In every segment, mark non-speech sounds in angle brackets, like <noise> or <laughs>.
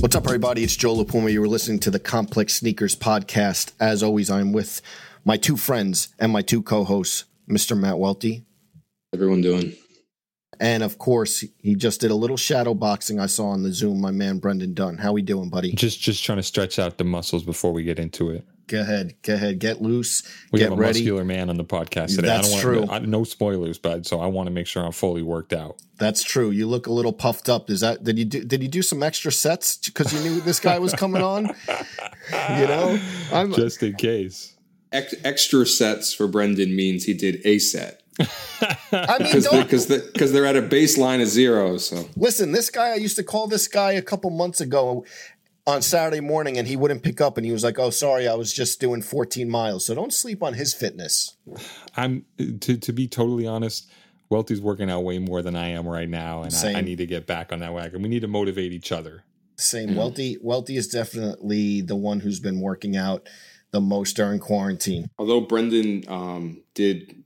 What's up, everybody? It's Joe La Puma. You were listening to the Complex Sneakers podcast. As always, I'm with my two friends and my two co-hosts, Mr. Matt Welty, everyone doing? and of course, he just did a little shadow boxing I saw on the Zoom. My man Brendan Dunne. How we doing, buddy? Just just trying to stretch out the muscles before we get into it. Go ahead, go ahead, get loose, We get have a ready. muscular man on the podcast today. That's I don't true. want I, no spoilers, bud. So I want to make sure I'm fully worked out. That's true. You look a little puffed up. Is that did you do? Did you do some extra sets because you knew this guy was coming on? <laughs> you know, I'm Just in case. Ex- extra sets for Brendan means he did a set I mean, because don't, because because they're at a baseline of zero. So Listen, this guy, I used to call this guy a couple months ago on Saturday morning and he wouldn't pick up and he was like, oh, sorry, I was just doing 14 miles. So don't sleep on his fitness. I'm to to be totally honest. Welty's working out way more than I am right now, and I, I need to get back on that wagon. We need to motivate each other. Same. Welty, Welty is definitely the one who's been working out the most during quarantine. although Brendan um, did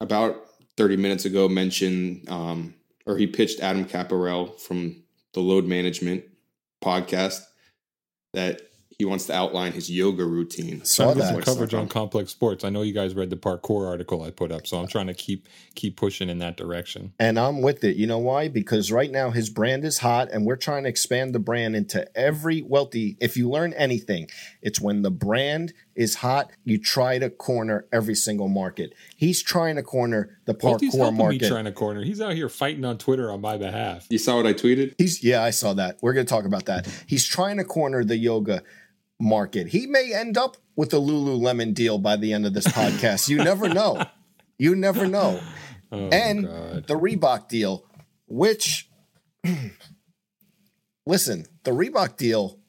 about thirty minutes ago mention um, or he pitched Adam Caparell from the Load Management podcast that he wants to outline his yoga routine. Saw Trying to get that. some coverage on complex sports. I know you guys read the parkour article I put up, so I'm trying to keep keep pushing in that direction. And I'm with it. You know why? Because right now his brand is hot and we're trying to expand the brand into every wealthy. If you learn anything, it's when the brand is hot, you try to corner every single market. He's trying to corner the Welty's parkour helping me market. trying to corner. He's out here fighting on Twitter on my behalf. You saw what I tweeted? He's yeah, I saw that. We're going to talk about that. He's trying to corner the yoga market. He may end up with a Lululemon deal by the end of this podcast. You never <laughs> know. You never know. Oh, and God. the Reebok deal, which <clears throat> listen, the Reebok deal,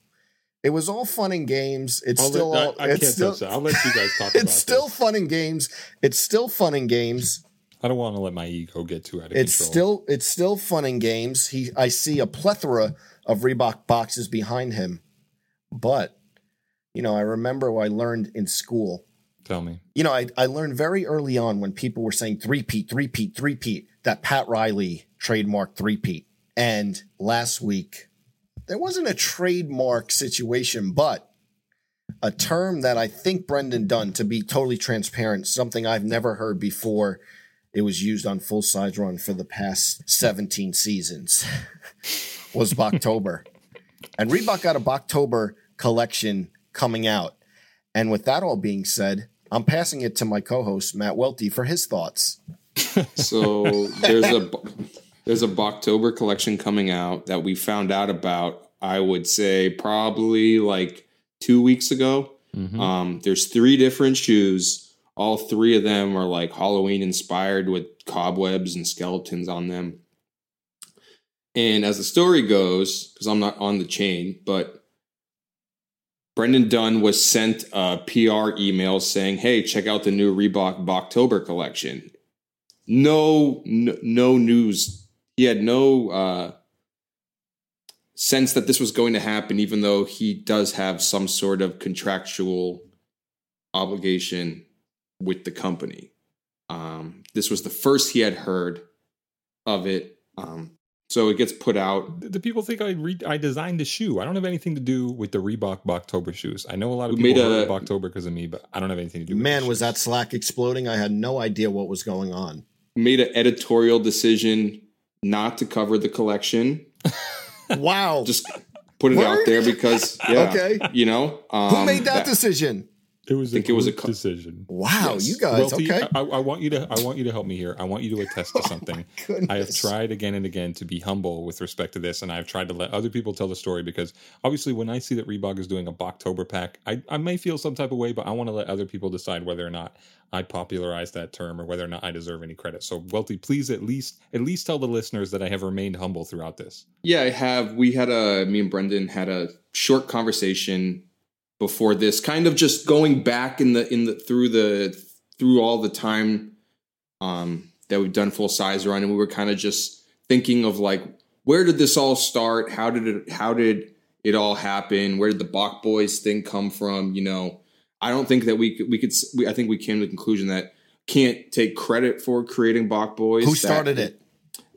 it was all fun and games. It's I'll still let- all I, I it's can't still touch that. I'll let you guys talk <laughs> about it's still this. fun and games. It's still fun and games. I don't want to let my ego get too out of It's control. still it's still fun and games. He I see a plethora of Reebok boxes behind him. But you know, I remember what I learned in school. Tell me. You know, I, I learned very early on when people were saying three-peat, three-peat, three-peat, that Pat Riley trademarked three-peat. And last week, there wasn't a trademark situation, but a term that I think Brendan Dunne, to be totally transparent, something I've never heard before. It was used on full size run for the past 17 seasons. <laughs> was Boktober. and Reebok got a Boktober collection coming out. And with that all being said, I'm passing it to my co-host Matt Welty for his thoughts. So there's a there's a Boktober collection coming out that we found out about. I would say probably like two weeks ago. Um, there's three different shoes. All three of them are like Halloween inspired with cobwebs and skeletons on them. And as the story goes, because I'm not on the chain, but Brendan Dunne was sent a PR email saying, "Hey, check out the new Reebok Boktober collection." No, no, no news. He had no uh, sense that this was going to happen, even though he does have some sort of contractual obligation with the company. Um, this was the first he had heard of it. Um, so it gets put out. The people think I re- I designed the shoe. I don't have anything to do with the Reebok Boktober shoes. I know a lot of We people made heard a- of Boktober because of me, but I don't have anything to do. with Man, the was shoes. that Slack exploding? I had no idea what was going on. made an editorial decision not to cover the collection. <laughs> Wow. Just put it Word? out there because yeah, <laughs> Okay. you know um, Who made that, decision? It was think a it was a co- decision. Wow, Yes. you guys. Welty, okay. I, I want you to I want you to help me here. I want you to attest to <laughs> oh, something. I have tried again and again to be humble with respect to this, and I've tried to let other people tell the story because obviously, when I see that Reebok is doing a Boktober pack, I, I may feel some type of way, but I want to let other people decide whether or not I popularized that term or whether or not I deserve any credit. So, Welty, please at least at least tell the listeners that I have remained humble throughout this. Yeah, I have. We had a me and Brendan had a short conversation before this, kind of just going back in the in the through the through all the time um that we've done full size run, and we were kind of just thinking of like where did this all start? How did it how did it all happen? Where did the Bok Boys thing come from? You know, I don't think that we could we could we, I think we came to the conclusion that can't take credit for creating Bok Boys. Who that- started it?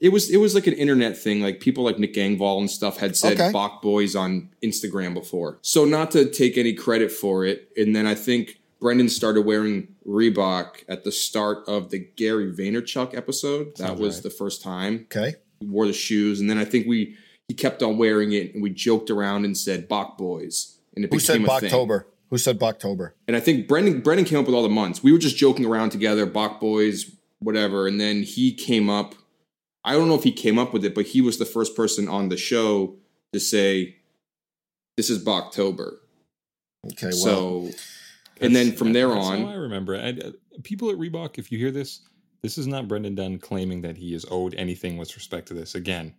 It was it was like an internet thing. Like people like Nick Engvall and stuff had said Okay. Bok Boys on Instagram before. So not to take any credit for it. And then I think Brendan started wearing Reebok at the start of the Gary Vaynerchuk episode. That Sounds was right. the first time Okay. he wore the shoes, and then I think we he kept on wearing it, and we joked around and said Bok Boys, and it Who said became a thing. Boktober? Who said Boktober? And I think Brendan Brendan came up with all the months. We were just joking around together, Bok boys, whatever. And then he came up. I don't know if he came up with it, but he was the first person on the show to say, "This is Boktober." Okay. Well, so, and then from there That's how I remember. And, uh, people at Reebok, if you hear this, this is not Brendan Dunne claiming that he is owed anything with respect to this. Again,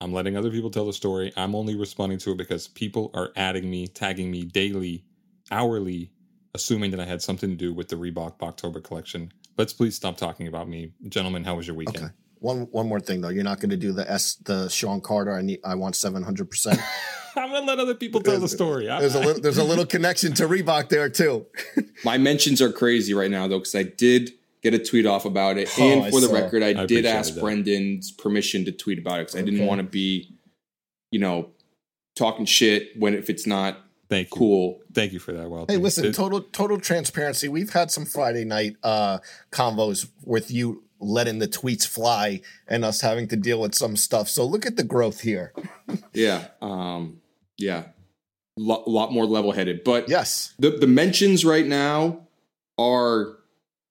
I'm letting other people tell the story. I'm only responding to it because people are adding me, tagging me daily, hourly, assuming that I had something to do with the Reebok October collection. Let's please stop talking about me, gentlemen. How was your weekend? okay. One one more thing though. You're not going to do the S the Sean Carter. I need. I want seven hundred percent. <laughs> I'm gonna let other people tell the story. I- There's a little. There's a little connection to Reebok there too. <laughs> my mentions are crazy right now though because I did get a tweet off about it, Oh, and I for the saw. record, I, I did ask that. Brendan's permission to tweet about it because I didn't want to be, you know, talking shit when if it's not Thank you. cool. Thank you for that. Well, Hey, listen, total total transparency. We've had some Friday night uh convos with you letting the tweets fly and us having to deal with some stuff. So look at the growth here. <laughs> Yeah. Um, yeah. Lot, lot more level headed. But Yes. the, the mentions right now are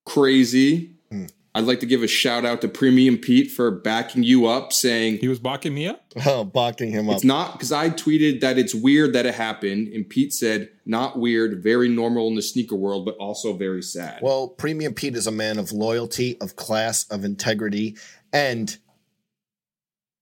crazy. Hmm. I'd like to give a shout out to Premium Pete for backing you up, saying he was backing me up. <laughs> Oh, bocking him up. it's not because I tweeted that it's weird that it happened, and Pete said not weird, very normal in the sneaker world, but also very sad. Well, Premium Pete is a man of loyalty, of class, of integrity, and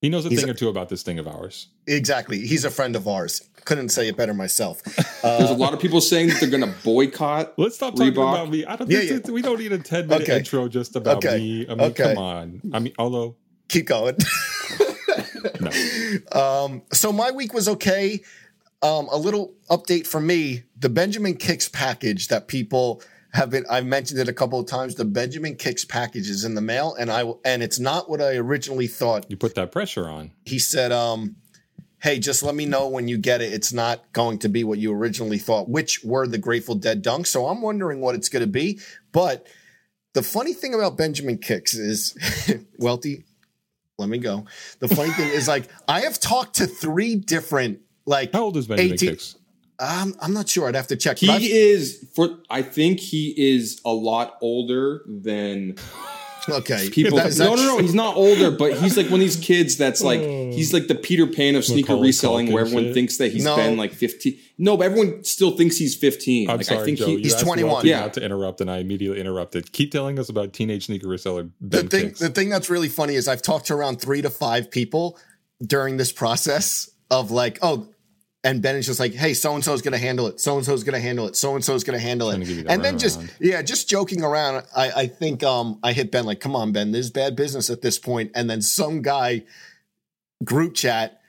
He knows a He's thing a- or two about this thing of ours. exactly, he's a friend of ours. Couldn't say it better myself. <laughs> There's a lot of people saying that they're going to boycott. <laughs> Let's stop talking Reebok. about me. I don't Yeah, think yeah. we don't need a ten minute Okay. intro just about Okay. me. I mean, Okay. come on. I mean, although Keep going. <laughs> no, Um, so my week was okay. Um, a little update for me: the Benjamin Kicks package that people have been. I've mentioned it a couple of times. The Benjamin Kicks package is in the mail, and I and it's not what I originally thought. you put that pressure on. He said, um, "Hey, just let me know when you get it. It's not going to be what you originally thought, which were the Grateful Dead dunks. So I'm wondering what it's going to be. But the funny thing about Benjamin Kicks is, <laughs> Welty, let me go. The funny thing is, like, I have talked to three different, like, How old is Benjamin 18 Kicks? I'm, I'm not sure. I'd have to check. He I've- is for. I think he is a lot older than okay. people. That- is no, that no, no. He's not older, but he's like one of these kids that's like hmm. he's like the Peter Pan of sneaker Macaulay reselling, where everyone shit. thinks that he's No. been like fifteen. No, but everyone still thinks he's fifteen. I'm like sorry, I think Joe. he, he's 21. Yeah. Not to interrupt, and I immediately interrupted. Keep telling us about teenage sneaker reseller the thing Kicks. the thing that's really funny is I've talked to around three to five people during this process of like, oh, and Ben is just like, hey, so and so is going to handle it. So and so is going to handle it. So and so is going to handle it. Trying to give you the And then just runaround. yeah, just joking around. I I think um I hit Ben like, come on, Ben, this is bad business at this point. And then some guy group chat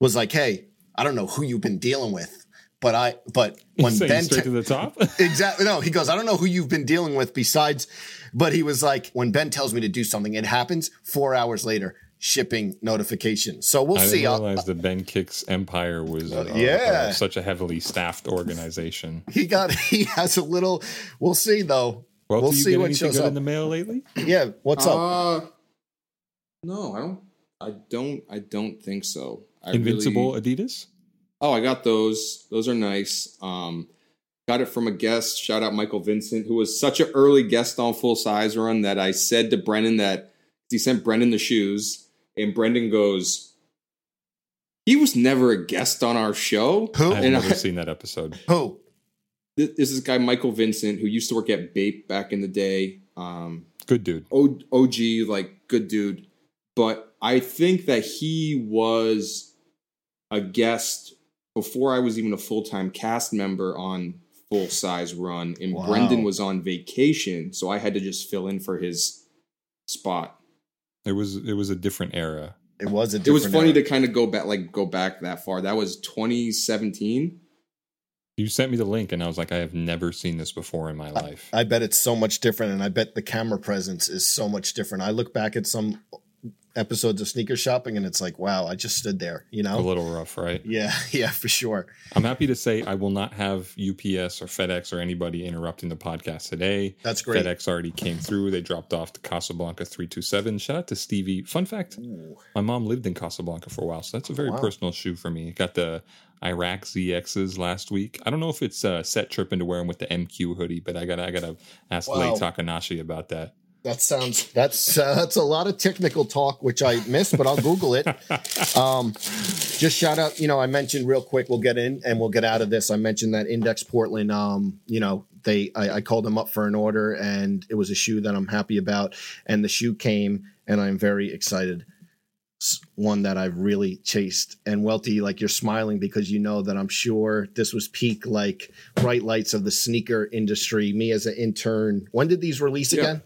was like, hey, I don't know who you've been dealing with, but I but <laughs> when Saying Ben straight te- to the top. <laughs> Exactly. No, he goes, I don't know who you've been dealing with besides, but he was like, when Ben tells me to do something, it happens four hours later, shipping notification. So we'll I see. didn't I'll- realize that Ben Kicks Empire was uh, yeah. uh, such a heavily staffed organization. <laughs> he got, he has a little, we'll see though. Well, we'll do you see get what shows good up. in the mail lately? Yeah. What's up? uh, no, I don't I don't. I don't think so. I Invincible really- Adidas. Oh, I got those. Those are nice. Um, got it from a guest. Shout out Michael Vincent, who was such an early guest on Full Size Run that I said to Brendan that he sent Brendan the shoes, and Brendan goes, "He was never a guest on our show." Who? I've And never I- seen that episode. Who? This this is guy Michael Vincent who used to work at Bape back in the day. Um, Good dude. O- OG, like good dude. But I think that he was a guest before I was even a full time cast member on Full Size Run, and Wow. Brendan was on vacation, so I had to just fill in for his spot. It was it was a different era. It was a It was funny era. to kind of go back, like go back that far. That was 2017. You sent me the link, and I was like, I have never seen this before in my life. I bet it's so much different, and I bet the camera presence is so much different. I look back at some episodes of sneaker shopping, and it's like, wow, I just stood there, you know? a little rough, right? Yeah, <laughs> yeah, for sure. I'm happy to say I will not have UPS or FedEx or anybody interrupting the podcast today. That's great. FedEx already came through. They dropped off the Casablanca 327. Shout out to Stevie. Fun fact my mom lived in Casablanca for a while, so that's a very Wow. personal shoe for me. Got the Irak ZXs last week. I don't know if it's a set tripping to wear them with the MQ hoodie, but I gotta I gotta ask Wow. Lei Takanashi about that. That sounds that's uh, that's a lot of technical talk, which I missed, but I'll Google it. <laughs> Um, just shout out, you know, I mentioned real quick. We'll get in and we'll get out of this. I mentioned that Index Portland. Um, you know, they I, I called them up for an order, and it was a shoe that I'm happy about, and the shoe came, and I'm very excited. One that I've really chased, and Welty, like you're smiling because you know that I'm sure this was peak like bright lights of the sneaker industry. Me as an intern. When did these release Yeah. again?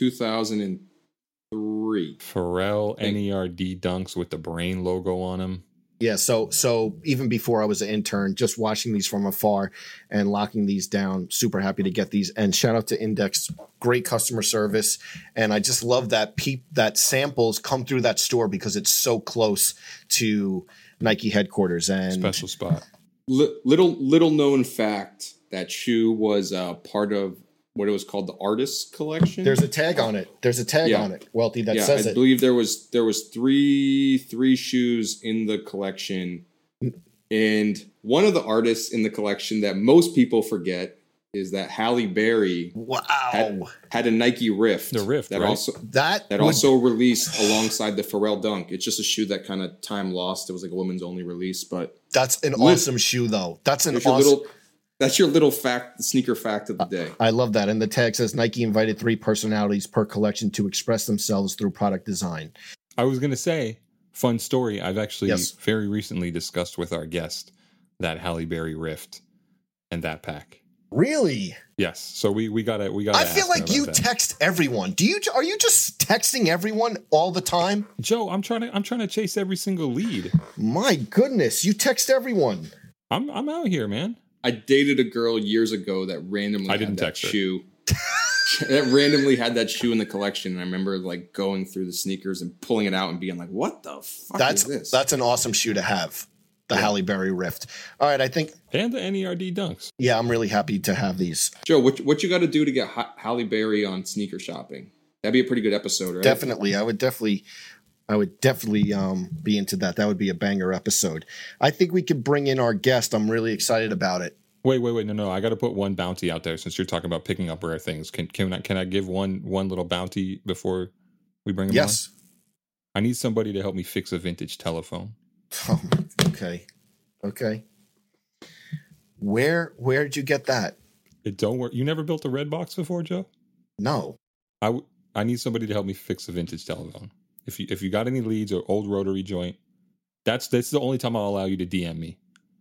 2003. Pharrell Thank- NERD dunks with the brain logo on them. Yeah, so so even before I was an intern, just watching these from afar and locking these down, super happy to get these. And shout out to Index, great customer service. And I just love that peep that samples come through that store because it's so close to Nike headquarters. And Special spot. Li- little little known fact that shoe was uh, part of what it was called the artist collection. there's a tag on it. There's a tag Yeah. on it, Welty, that yeah, says I it. believe there was there was three three shoes in the collection, and one of the artists in the collection that most people forget is that Halle Berry Wow. had, had a Nike Rift. The Rift, that right? also that that would- also released alongside the Pharrell Dunk. It's just a shoe that kind of time lost. It was like a women's only release, but that's an Lit- awesome shoe though. That's an that's awesome little that's your little fact sneaker fact of the day. I love that. And the tag says Nike invited three personalities per collection to express themselves through product design. I was going to say, fun story. I've actually Yes. very recently discussed with our guest that Halle Berry Rift and that pack. Really? Yes. So we we got it. we gotta. I feel like you that. text everyone. Do you are you just texting everyone all the time? Joe. I'm trying to I'm trying to chase every single lead. My goodness, you text everyone. I'm I'm out here, man. I dated a girl years ago that randomly I had didn't that text her. shoe. <laughs> that randomly had that shoe in the collection, and I remember like going through the sneakers and pulling it out and being like, "What the fuck That's is this?" that's an awesome shoe to have. The Halle Berry Rift. All right, I think And the NERD dunks. yeah, I'm really happy to have these. Joe. What what you got to do to get Ha- Halle Berry on sneaker shopping? That'd be a pretty good episode, right? Definitely, I would definitely I would definitely um, be into that. That would be a banger episode. I think we could bring in our guest. I'm really excited about it. Wait, wait, wait. No, no. I got to put one bounty out there since you're talking about picking up rare things. Can can I can I give one one little bounty before we bring him Yes. on? I need somebody to help me fix a vintage telephone. Oh, <laughs> okay. Okay. Where where did you get that? It don't work. You never built a red box before, Joe? No. I, w- I need somebody to help me fix a vintage telephone. If you if you got any leads or old rotary joint, that's that's the only time I'll allow you to DM me.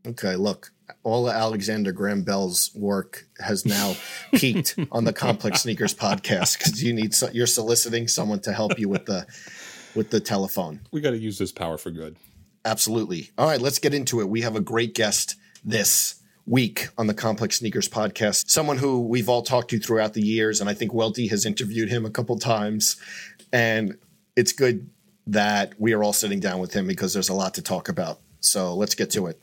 Okay, look, all of Alexander Graham Bell's work has now peaked <laughs> on the Complex Sneakers podcast because you need so, you're soliciting someone to help you with the with the telephone. We got to use this power for good. Absolutely. All right, let's get into it. We have a great guest this week on the Complex Sneakers podcast. Someone who we've all talked to throughout the years, and I think Welty has interviewed him a couple times. And it's good that we are all sitting down with him because there's a lot to talk about. So let's get to it.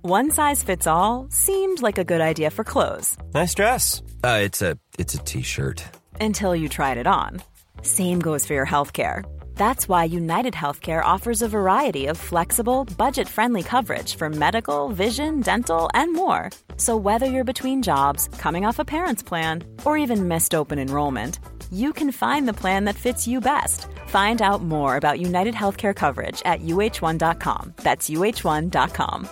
One size fits all seemed like a good idea for clothes Nice dress. Uh, it's a it's a t-shirt. until you tried it on. Same goes for your healthcare. That's why United Healthcare offers a variety of flexible, budget friendly coverage for medical, vision, dental, and more. So, whether you're between jobs, coming off a parent's plan, or even missed open enrollment, you can find the plan that fits you best. Find out more about United Healthcare coverage at uh1.com. That's uh1.com.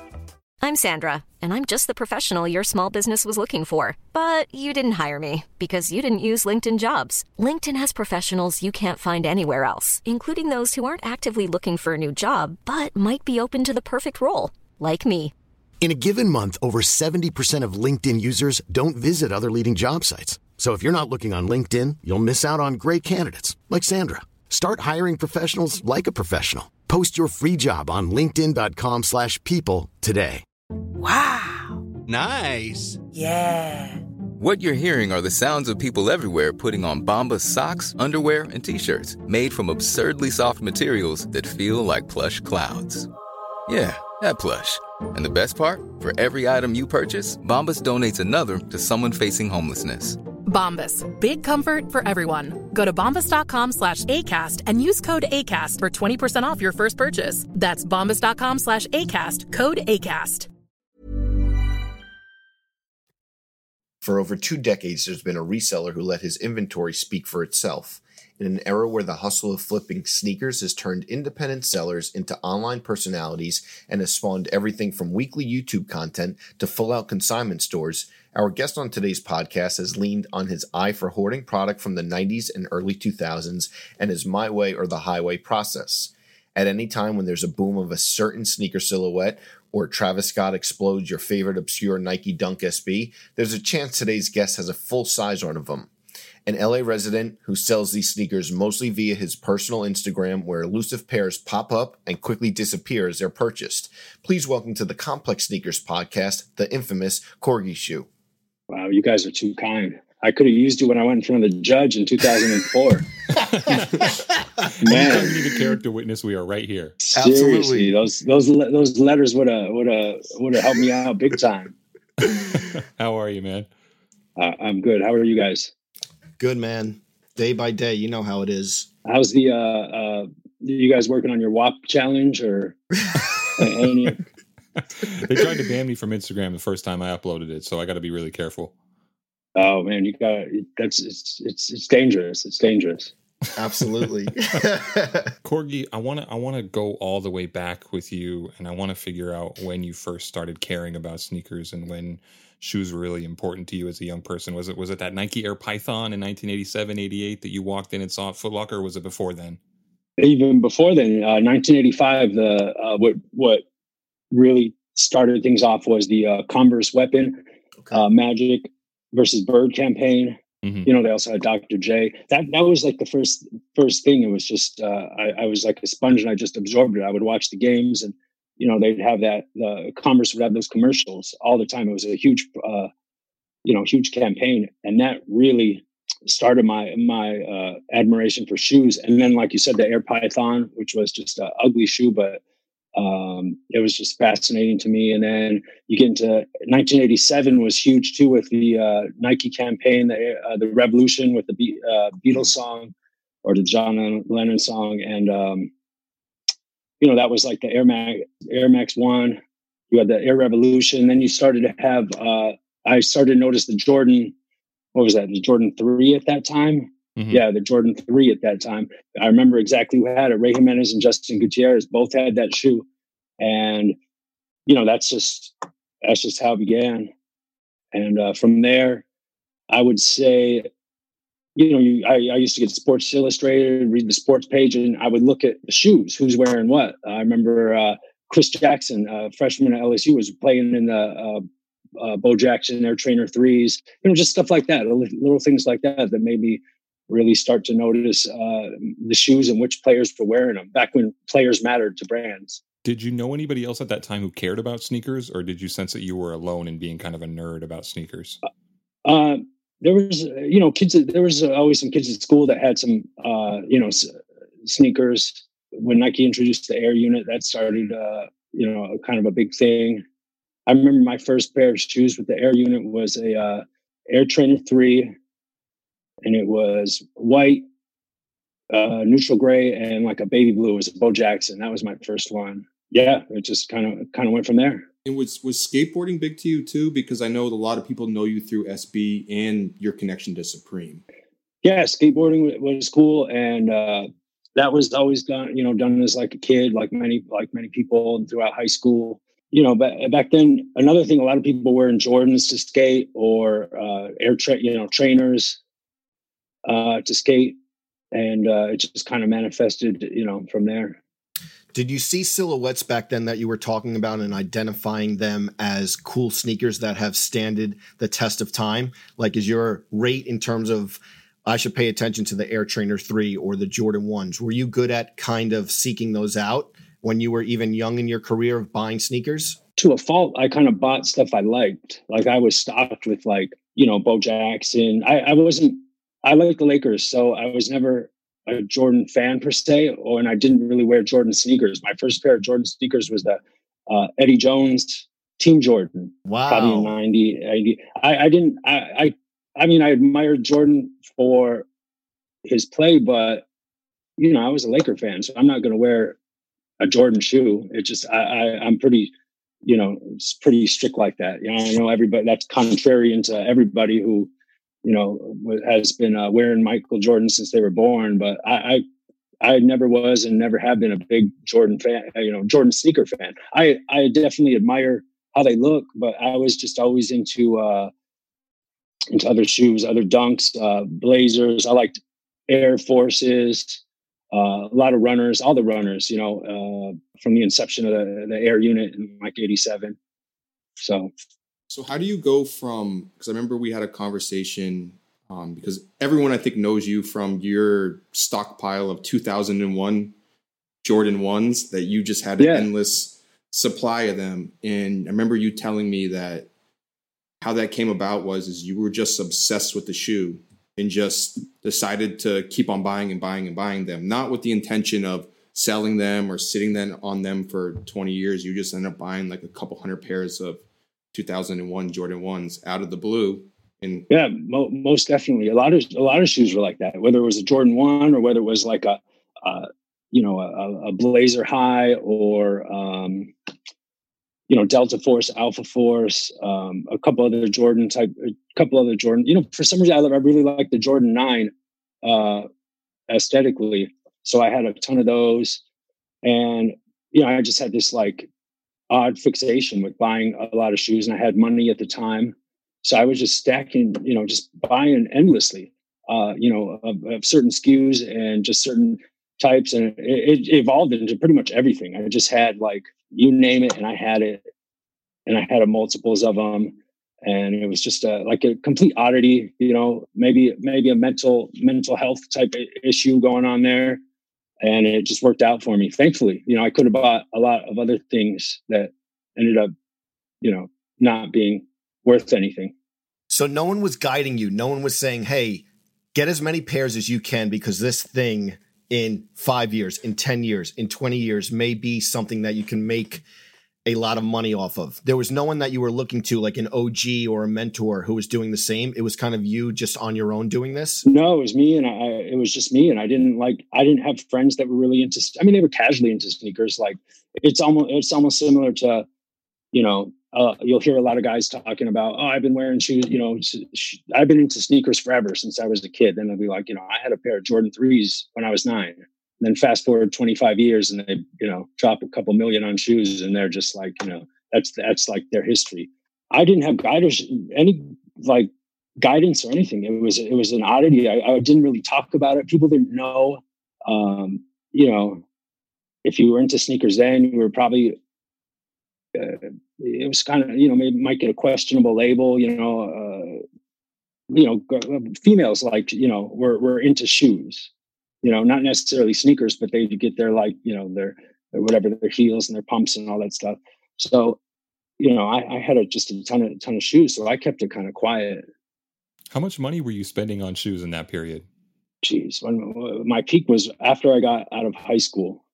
I'm Sandra, and I'm just the professional your small business was looking for. But you didn't hire me because you didn't use LinkedIn jobs. LinkedIn has professionals you can't find anywhere else, including those who aren't actively looking for a new job but might be open to the perfect role, like me. In a given month, over 70% of LinkedIn users don't visit other leading job sites. So if you're not looking on LinkedIn, you'll miss out on great candidates like Sandra. Start hiring professionals like a professional. Post your free job on linkedin.com/people slash people today. Wow. Nice. Yeah. What you're hearing are the sounds of people everywhere putting on Bombas socks, underwear, and t-shirts made from absurdly soft materials that feel like plush clouds. Yeah, that plush. And the best part? For every item you purchase, Bombas donates another to someone facing homelessness. Bombas. Big comfort for everyone. Go to bombas.com slash ACAST and use code ACAST for 20% off your first purchase. That's bombas.com slash ACAST. Code ACAST. For over two decades, there's been a reseller who let his inventory speak for itself. In an era where the hustle of flipping sneakers has turned independent sellers into online personalities and has spawned everything from weekly YouTube content to full out consignment stores, our guest on today's podcast has leaned on his eye for hoarding product from the 90s and early 2000s and his my way or the highway process. At any time when there's a boom of a certain sneaker silhouette or Travis Scott explodes your favorite obscure Nike Dunk SB, there's a chance today's guest has a full size one of them. An LA resident who sells these sneakers mostly via his personal Instagram, where elusive pairs pop up and quickly disappear as they're purchased. Please welcome to the Complex Sneakers podcast, the infamous Corgishoe. Wow, you guys are too kind. I could have used you when I went in front of the judge in 2004. <laughs> Man, we need a character witness. We are right here. Seriously, those those those letters would have would have would have helped me out big time. <laughs> How are you, man? Uh, I'm good. How are you guys? Good, man. Day by day, you know how it is. How's the uh, uh you guys working on your WAP challenge or <laughs> any? they tried to ban me from Instagram the first time I uploaded it, so I got to be really careful. Oh man, you got that's it's it's it's dangerous. It's dangerous. Absolutely. <laughs> <laughs> Corgi, I want to I want to go all the way back with you and I want to figure out when you first started caring about sneakers and when shoes were really important to you as a young person. Was it was it that Nike Air Python in 1987, 88 that you walked in and saw at Foot Locker or was it before then? Even before then, uh, 1985 the uh, what what really started things off was the uh, Converse Weapon okay. Uh, Magic versus Bird campaign. Mm-hmm. You know, they also had Dr. J. That that was like the first first thing. It was just uh, I, I, was like a sponge and I just absorbed it. I would watch the games and you know they'd have that the commerce would have those commercials all the time. It was a huge uh, you know huge campaign and that really started my my uh, admiration for shoes. And then like you said, the Air Python, which was just an ugly shoe, but um, it was just fascinating to me. And then you get into 1987 was huge too with the uh, Nike campaign, the uh, the Revolution with the Be- uh, Beatles song or the John Lennon song, and um, you know that was like the Air Max Air Max One. You had the Air Revolution. Then you started to have. Uh, I started to notice the Jordan. What was that? The Jordan Three at that time. Mm-hmm. Yeah, the Jordan 3 at that time. I remember exactly who had it. Ray Jimenez and Justin Gutierrez both had that shoe. And, you know, that's just, that's just how it began. And uh, from there, I would say, you know, you, I, I used to get Sports Illustrated, read the sports page, and I would look at the shoes, who's wearing what. I remember uh, Chris Jackson, uh, freshman at LSU, was playing in the uh, uh, Bo Jackson Air Trainer threes, you know, just stuff like that, little, little things like that that made me really start to notice uh, the shoes and which players were wearing them back when players mattered to brands. Did you know anybody else at that time who cared about sneakers, or did you sense that you were alone in being kind of a nerd about sneakers? Uh, uh there was, you know, kids. There was always some kids at school that had some, uh, you know, sneakers. When Nike introduced the Air unit, that started, uh, you know, kind of a big thing. I remember my first pair of shoes with the Air unit was a uh, Air Trainer Three and it was white uh, neutral gray and like a baby blue was a Bo Jackson. That was my first one. Yeah, it just kind of kind of went from there. And was was skateboarding big to you too? Because I know a lot of people know you through SB and your connection to Supreme. Yeah, skateboarding was cool, and uh, that was always done. You know, done as like a kid, like many like many people throughout high school. You know, but back then, another thing, a lot of people were in Jordans to skate or uh, air tra- you know trainers uh, to skate, and uh, it just kind of manifested, you know, from there. Did you see silhouettes back then that you were talking about and identifying them as cool sneakers that have standed the test of time? Like, is your rate in terms of I should pay attention to the Air Trainer 3 or the Jordan 1s? Were you good at kind of seeking those out when you were even young in your career of buying sneakers? To a fault, I kind of bought stuff I liked. Like, I was stocked with, like, you know, Bo Jackson. I, I wasn't, I like the Lakers, so I was never a Jordan fan per se, or and I didn't really wear Jordan sneakers. My first pair of Jordan sneakers was the uh, Eddie Jones Team Jordan. Wow. Probably 90, 90. I, I didn't, I, I, I mean, I admired Jordan for his play, but you know, I was a Laker fan, so I'm not going to wear a Jordan shoe. It just, I, I, I'm pretty, you know, it's pretty strict like that. You know, I know everybody that's contrary to everybody who you know, has been uh, wearing Michael Jordan since they were born. But I, I, I never was and never have been a big Jordan fan, uh, you know, Jordan sneaker fan. I, I definitely admire how they look, but I was just always into, uh, into other shoes, other dunks, uh, blazers. I liked Air Forces, uh, a lot of runners, all the runners, you know, uh, from the inception of the, the Air unit in like 87. So so how do you go from? Because I remember we had a conversation. Um, because everyone I think knows you from your stockpile of 2001 Jordan ones that you just had an yeah. endless supply of them. And I remember you telling me that how that came about was is you were just obsessed with the shoe and just decided to keep on buying and buying and buying them, not with the intention of selling them or sitting then on them for 20 years. You just end up buying like a couple hundred pairs of 2001 Jordan ones out of the blue. And yeah, mo- most definitely. A lot of a lot of shoes were like that. Whether it was a Jordan one or whether it was like a, a you know a, a, Blazer High or um, you know Delta Force, Alpha Force, um, a couple other Jordan type, a couple other Jordan. You know, for some reason I, I really like the Jordan Nine uh, aesthetically, so I had a ton of those, and you know I just had this like odd fixation with buying a lot of shoes, and I had money at the time, so I was just stacking, you know, just buying endlessly, uh, you know, of, of, certain SKUs and just certain types, and it, it, evolved into pretty much everything. I just had like you name it, and I had it, and I had a multiples of them. And it was just a, like a complete oddity, you know, maybe maybe a mental mental health type issue going on there and it just worked out for me. Thankfully, you know, I could have bought a lot of other things that ended up, you know, not being worth anything. So no one was guiding you. No one was saying, "Hey, get as many pairs as you can because this thing in 5 years, in 10 years, in 20 years may be something that you can make a lot of money off of. There was no one that you were looking to, like an OG or a mentor who was doing the same. It was kind of you just on your own doing this. No, it was me, and I. It was just me, and I didn't like. I didn't have friends that were really into. I mean, they were casually into sneakers. Like it's almost it's almost similar to, you know, uh, you'll hear a lot of guys talking about, oh, I've been wearing shoes. You know, sh- I've been into sneakers forever since I was a kid. Then they'll be like, you know, I had a pair of Jordan threes when I was nine then fast forward 25 years and they you know drop a couple million on shoes and they're just like you know that's that's like their history. I didn't have guidance, any like guidance or anything. It was it was an oddity. I, I didn't really talk about it. People didn't know. Um, you know, if you were into sneakers then, you were probably. Uh, it was kind of you know maybe might get a questionable label. You know, uh, you know, females like you know were were into shoes. You know, not necessarily sneakers, but they get their like you know their, their whatever their heels and their pumps and all that stuff. So, you know, I, I had a, just a ton of ton of shoes, so I kept it kind of quiet. How much money were you spending on shoes in that period? Jeez, when my peak was after I got out of high school,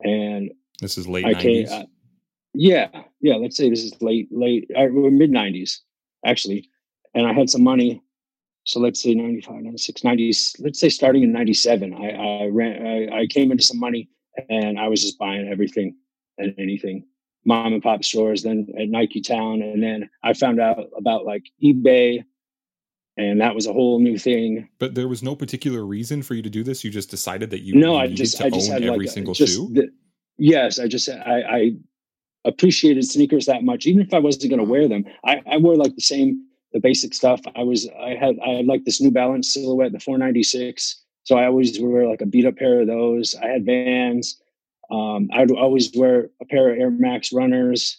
and this is late nineties. Uh, yeah, yeah. Let's say this is late, late, uh, mid nineties, actually. And I had some money, so let's say 95, 96, 90, let's say starting in 97, I, I ran, I, I came into some money and I was just buying everything and anything mom and pop stores, then at Nike Town. And then I found out about like eBay and that was a whole new thing. But there was no particular reason for you to do this. You just decided that you no, I just I just had every like single just shoe. the- yes, I just I, I appreciated sneakers that much, even if I wasn't going to wear them. I, I wore like the same the basic stuff. I was I had I had like this New Balance silhouette, the 496. So I always wear like a beat up pair of those. I had Vans. Um, I'd always wear a pair of Air Max runners,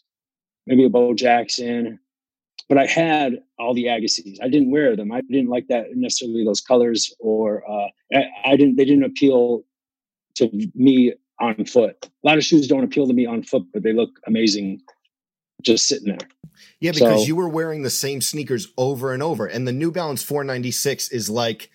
maybe a Bo Jackson. But I had all the Agassis. I didn't wear them. I didn't like that necessarily those colors, or uh, I, I didn't. They didn't appeal to me on foot. A lot of shoes don't appeal to me on foot, but they look amazing just sitting there. Yeah, because So- you were wearing the same sneakers over and over. And the New Balance 496 is like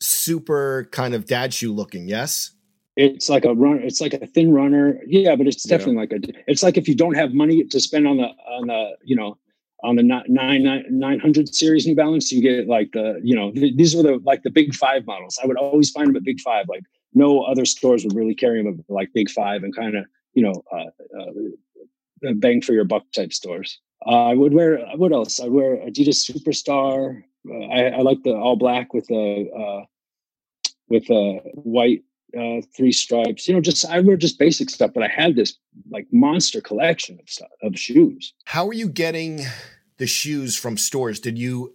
super kind of dad shoe looking, yes? It's like a run. It's like a thin runner. Yeah, but it's Yeah. definitely like a. It's like if you don't have money to spend on the on the you know on the ni- nine nine nine hundred series New Balance, you get like the you know th- these were the like the big five models. I would always find them at Big Five. Like no other stores would really carry them at like Big Five and kind of you know uh, uh, bang for your buck type stores. Uh, I would wear what else? I wear Adidas Superstar. Uh, I, I like the all black with the uh, with a white uh, three stripes. You know, just I wear just basic stuff, but I had this like monster collection of stuff of shoes. How are you getting the shoes from stores? Did you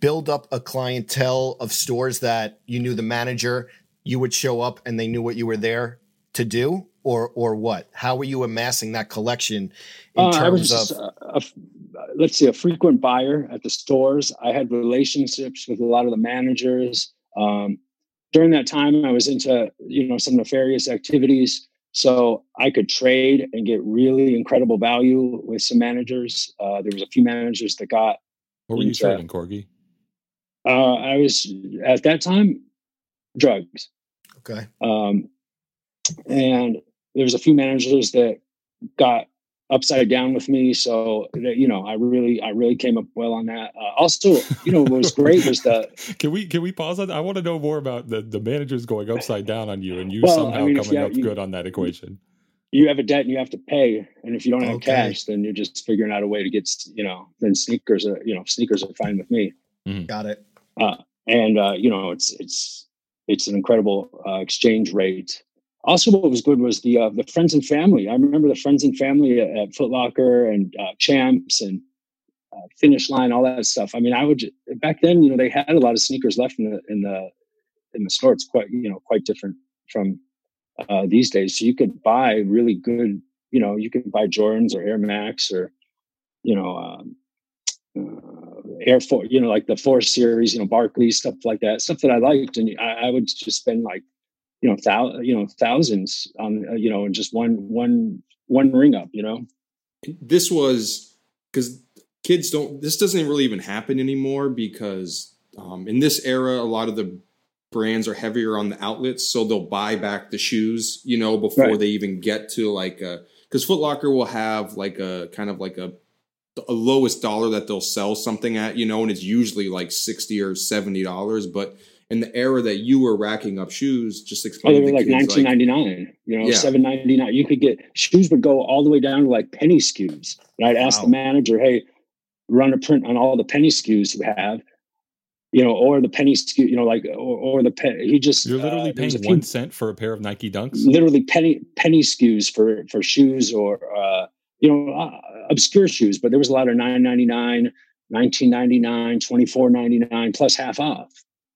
build up a clientele of stores that you knew the manager, you would show up and they knew what you were there to do? Or, or what? How were you amassing that collection in Uh, I terms was just of? a, a f- let's see, a frequent buyer at the stores. I had relationships with a lot of the managers. Um, during that time, I was into you know some nefarious activities, so I could trade and get really incredible value with some managers. Uh, there was a few managers that got. What were you into- trading, Corgi? Uh, I was at that time drugs. Okay. Um, and there was a few managers that got upside down with me. So that, you know, I really, I really came up well on that. Uh, also, you know, what was <laughs> great was the Can we can we pause on? I want to know more about the, the managers going upside down on you and you Well, somehow I mean, coming you- up you- good on that equation. you have a debt and you have to pay, and if you don't have Okay. cash, then you're just figuring out a way to get, you know, then sneakers are, you know, sneakers are fine with me. Got it. uh, and uh, you know it's it's it's an incredible uh, exchange rate. Also, what was good was the uh, the friends and family. I remember the friends and family at, at Foot Locker and uh, Champs and uh, Finish Line, all that stuff. I mean, I would back then, you know, they had a lot of sneakers left in the in the in the store. It's quite you know quite different from uh, these days. So you could buy really good, you know, you could buy Jordans or Air Max or you know. Um, uh, Air Force, you know, like the Force series, you know, Barkley stuff like that, stuff that I liked, and I, I would just spend like, you know, thou, you know, thousands on, uh, you know, in just one, one, one ring up, you know. this was because kids don't this doesn't really even happen anymore because um, in this era a lot of the brands are heavier on the outlets so they'll buy back the shoes you know before Right. they even get to like a because Foot Locker will have like a kind of like a a lowest dollar that they'll sell something at you know and it's usually like 60 or 70 dollars but in the era that you were racking up shoes just Oh, explain they to were the like nineteen ninety nine, you know, Yeah. seven ninety nine. You could get shoes would go all the way down to like penny SKUs. And I'd ask Wow. the manager, "Hey, run a print on all the penny SKUs you have." You know, or the penny SKU, you know, like, or, or the pen. He just You're literally uh, paying a few- one cent for a pair of Nike Dunks. literally penny penny SKUs for for shoes or uh, you know uh, obscure shoes, but there was a lot of 9.99, 19.99, 24.99 plus half off.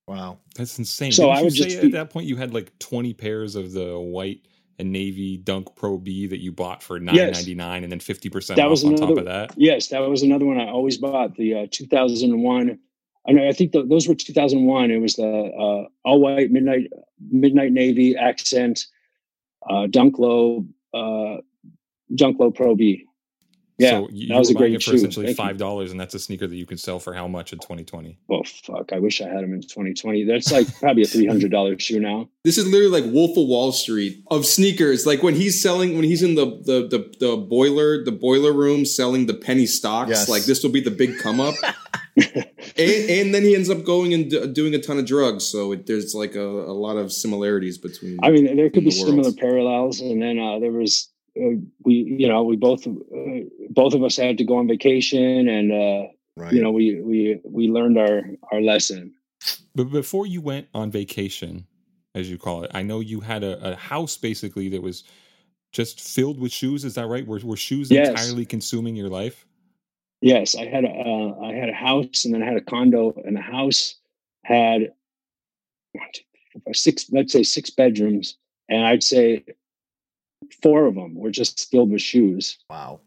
Wow. That's insane. So Didn't I you would say just at that point you had like 20 pairs of the white and navy Dunk Pro B that you bought for Yes. 9.99 and then 50% That off was on top of that? Yes, that was another one I always bought. The uh, 2001. I know. I think th- those were 2001. It was the uh, all white midnight midnight navy accent uh, Dunk Low uh, Dunk Low Pro B. Yeah, so you, that was a great it for shoe. essentially Thank five dollars, and that's a sneaker that you can sell for how much in 2020? Oh fuck! I wish I had them in 2020. That's like probably a <laughs> three hundred dollar shoe now. This is literally like Wolf of Wall Street of sneakers. Like when he's selling, when he's in the the the, the boiler, the boiler room selling the penny stocks. Yes. Like this will be the big come up. <laughs> and, and then he ends up going and d- doing a ton of drugs. So it, there's like a, a lot of similarities between. I mean, there could be the similar parallels, and then uh, there was we, you know, we both uh, both of us had to go on vacation, and uh, Right. you know, we we we learned our our lesson. But before you went on vacation, as you call it, I know you had a, a house basically that was just filled with shoes. Is that right? Were, were shoes Yes. entirely consuming your life? Yes, I had a uh, I had a house, and then I had a condo, and the house had six let's say six bedrooms, and I'd say four of them were just filled with shoes. Wow.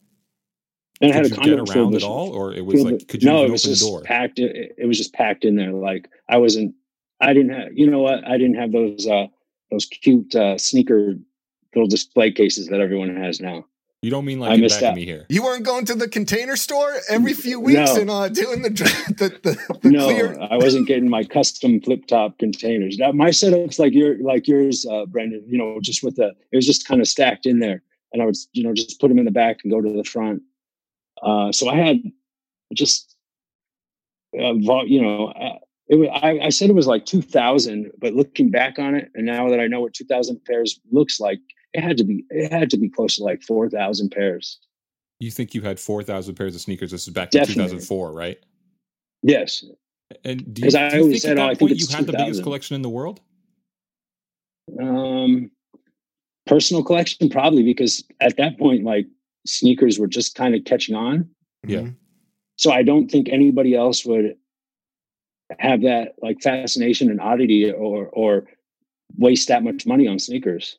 And I had a condo get around at all, or it was like with- could you no, it was open the just door? packed. It, it was just packed in there. Like I wasn't. I didn't have. You know what? I didn't have those uh those cute uh sneaker little display cases that everyone has now. You don't mean like in missed back out. me here? You weren't going to the container store every few weeks No. and uh, doing the <laughs> the, the, the no, clear. I wasn't getting my custom flip top containers. Now, my setup's like your like yours, uh, Brendan. You know, just with the it was just kind of stacked in there, and I would you know just put them in the back and go to the front. Uh, so I had just uh, you know. Uh, it was, I, I said it was like 2000 but looking back on it and now that i know what 2000 pairs looks like it had to be it had to be close to like 4000 pairs You think you had four thousand pairs of sneakers? This is back in two thousand four, right? yes And do you, 'Cause I do you always think at said, oh, that I think point you had the biggest collection in the world? Um, personal collection, probably because at that point, like sneakers were just kind of catching on. Yeah. Mhm. So I don't think anybody else would have that like fascination and oddity or or waste that much money on sneakers.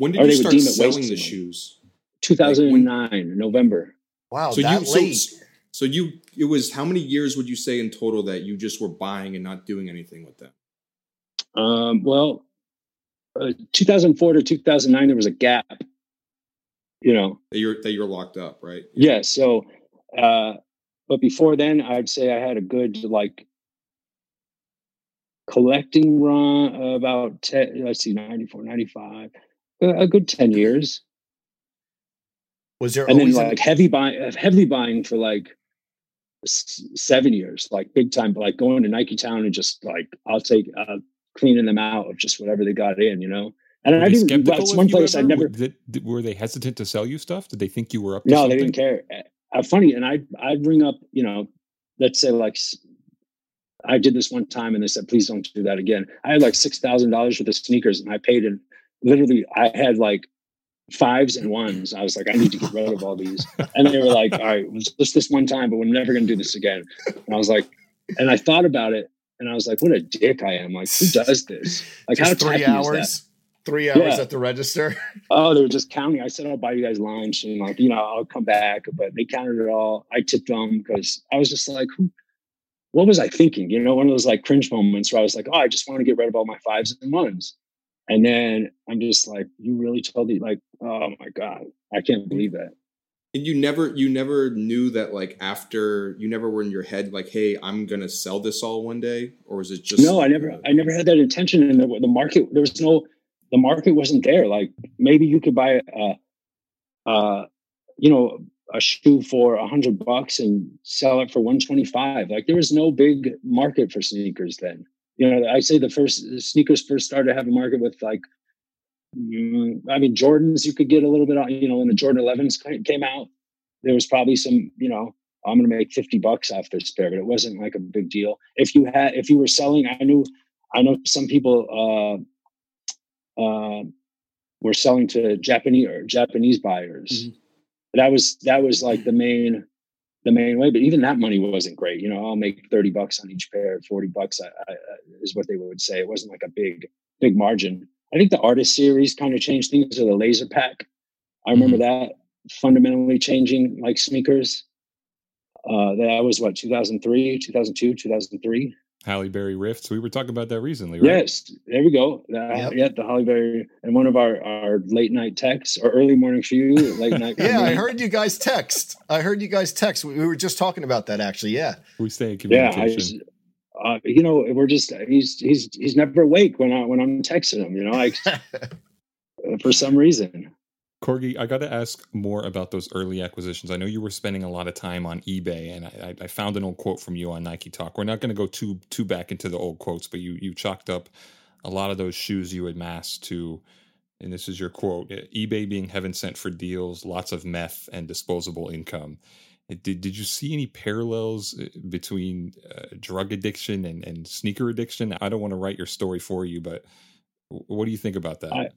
When did or you they would start deem selling the money. shoes? 2009 November. Wow, So that you late. so you it was how many years would you say in total that you just were buying and not doing anything with them? Um, well, uh, 2004 to 2009, there was a gap. You know, That you're that you're locked up, right? Yeah. So, uh, but before then, I'd say I had a good like collecting run uh, about 10, let's see, 94, 95, uh, a good 10 years. Was there And then like heavy buying, uh, heavy buying for like s- seven years, like big time, but like going to Nike Town and just like, I'll take, uh, cleaning them out of just whatever they got in, you know? And Were I didn't, that's one place I never, Were, did- did- were they hesitant to sell you stuff? Did they think you were up to no, something? they didn't care. Uh, funny, and I I bring up, you know, let's say like I did this one time, and they said, please don't do that again. I had like six thousand dollars for the sneakers, and I paid it. Literally, I had like fives and ones. I was like, I need to get rid of all these, and they were like, all right, it was just this one time, but we're never going to do this again. And I was like, and I thought about it, and I was like, what a dick I am. Like, who <laughs> does this? Like, how three tacky is that? hours? Three hours Yeah. at the register. <laughs> Oh, they were just counting. I said, I'll buy you guys lunch and like, you know, I'll come back. But they counted it all. I tipped them because I was just like, who, what was I thinking? You know, one of those like cringe moments where I was like, oh, I just want to get rid of all my fives and ones. And then I'm just like, you really told me, like, oh my God, I can't believe that. And you never you never knew that like after you never were in your head like, hey, I'm gonna sell this all one day, or was it just no, I never, I never had that intention. And the, the market, there was no, the market wasn't there. Like maybe you could buy a, uh, you know, a shoe for a hundred bucks and sell it for 125. Like there was no big market for sneakers then. You know, I say the first sneakers first started to have a market with like, mm, I mean, Jordans you could get a little bit on, you know, when the Jordan 11s came out, there was probably some, you know, I'm going to make 50 bucks off this pair, but it wasn't like a big deal. If you had, if you were selling, I knew, I know some people, uh, uh, were selling to Japanese or Japanese buyers. That was, that was like the main, the main way, but even that money wasn't great. You know, I'll make 30 bucks on each pair, 40 bucks I, I, is what they would say. It wasn't like a big, big margin. I think the artist series kind of changed things or the laser pack. I remember that fundamentally changing like sneakers. Uh, that was what, 2003, 2002, 2003. Halle Berry rifts. We were talking about that recently, right? Yes, there we go. Uh, Yep. Yeah, the Halle Berry and one of our our late night texts or early morning for you, late night. <laughs> Yeah, I heard you guys text. I heard you guys text. We we were just talking about that actually. Yeah. We stay in Yeah, I communication. just, uh, you know, we're just he's he's he's never awake when I when I'm texting him. You know, like <laughs> for some reason. Corgi, I got to ask more about those early acquisitions. I know you were spending a lot of time on eBay, and I, I found an old quote from you on Nike Talk. We're not going to go too too back into the old quotes, but you you chalked up a lot of those shoes you amassed to, and this is your quote: eBay being heaven sent for deals, lots of meth, and disposable income. Did did you see any parallels uh, between uh, drug addiction and, and sneaker addiction? I don't want to write your story for you, but what do you think about that? I-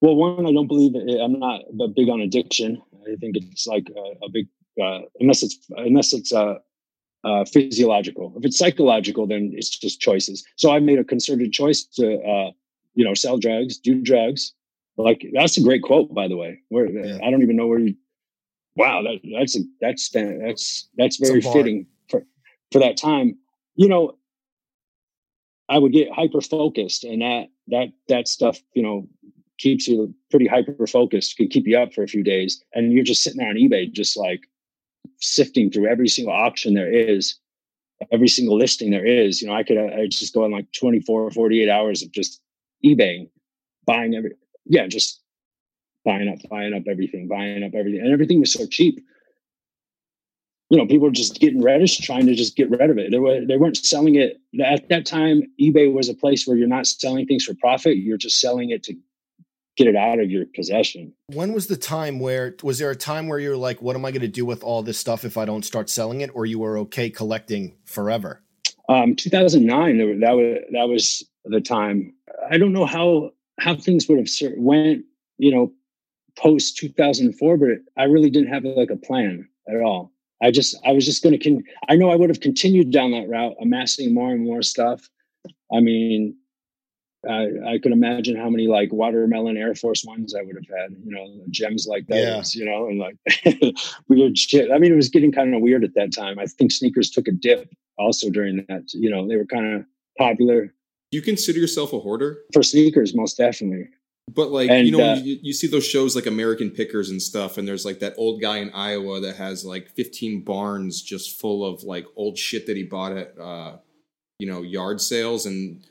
Well, one, I don't believe it, I'm not big on addiction. I think it's like a, a big uh, unless it's unless it's uh, uh, physiological. If it's psychological, then it's just choices. So I made a concerted choice to uh, you know sell drugs, do drugs. Like that's a great quote, by the way. Where Yeah. I don't even know where you. Wow, that, that's a, that's that's that's very fitting for for that time. You know, I would get hyper focused, and that that that stuff, you know, keeps you pretty hyper focused. Can keep you up for a few days, and you're just sitting there on eBay, just like sifting through every single auction there is, every single listing there is. You know, I could uh, I just go on like 24 or 48 hours of just eBay, buying every yeah, just buying up, buying up everything, buying up everything, and everything was so cheap. You know, people were just getting reddish, trying to just get rid of it. They were they weren't selling it at that time. eBay was a place where you're not selling things for profit; you're just selling it to get it out of your possession. When was the time where was there a time where you're like, what am I going to do with all this stuff if I don't start selling it, or you were okay collecting forever? Um, 2009, that was that was the time. I don't know how how things would have went, you know, post 2004, but I really didn't have like a plan at all. I just I was just going to. Con- I know I would have continued down that route, amassing more and more stuff. I mean, I, I could imagine how many like watermelon Air Force Ones I would have had, you know, gems like Yeah. those, you know, and like <laughs> weird shit. I mean, it was getting kind of weird at that time. I think sneakers took a dip also during that. You know, they were kind of popular You consider yourself a hoarder? for sneakers, most definitely. But like And, you know, uh, you, you see those shows like American Pickers and stuff, and there's like that old guy in Iowa that has like 15 barns just full of like old shit that he bought at uh, you know yard sales, and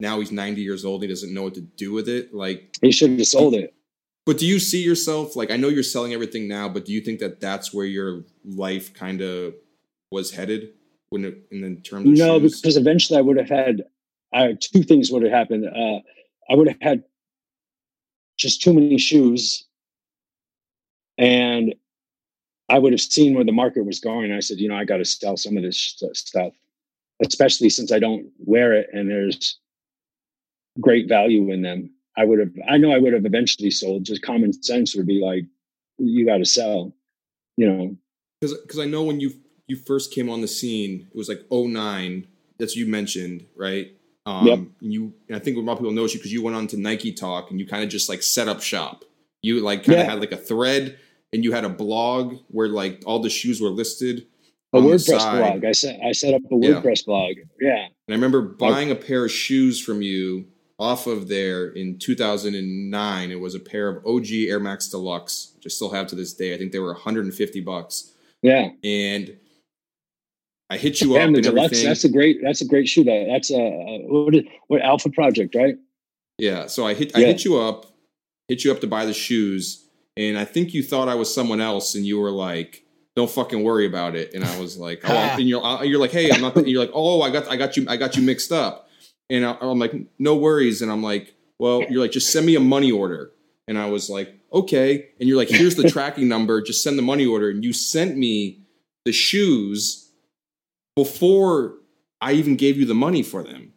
now he's 90 years old. He doesn't know what to do with it. Like, He should have sold it. but do you see yourself like I know you're selling everything now, but do you think that that's where your life kind of was headed when it, in the terms of No, shoes? because eventually I would have had uh, two things would have happened. Uh, I would have had just too many shoes, and I would have seen where the market was going. I said, you know, I got to sell some of this st- stuff, especially since I don't wear it and there's great value in them. I would have, I know I would have eventually sold. Just common sense would be like, you got to sell, you know. because because I know when you you first came on the scene, it was like 09. That's you mentioned, right? Um, Yep. You, and I think a lot of people know you because you went on to Nike Talk and you kind of just like set up shop. You like kind of Yeah. had like a thread, and you had a blog where like all the shoes were listed. A WordPress blog. I set I set up a Yeah. WordPress blog. Yeah. And I remember buying a pair of shoes from you off of there in 2009. It was a pair of OG Air Max Deluxe, which I still have to this day. I think they were 150 bucks. Yeah. And I hit you Yeah, up the and deluxe. everything. That's a great. That's a great shoe. That that's a, a what, is, what Alpha Project, right? Yeah, so I hit I hit you up, hit you up to buy the shoes, and I think you thought I was someone else, and you were like, "Don't fucking worry about it." And I was like, "Oh," <laughs> and you're uh, you're like, "Hey, I'm not." you're like, "Oh, I got I got you I got you mixed up," and I, I'm like, "No worries," and I'm like, "Well," you're like, "Just send me a money order," and I was like, "Okay," and you're like, "Here's the <laughs> tracking number. Just send the money order," and you sent me the shoes before I even gave you the money for them.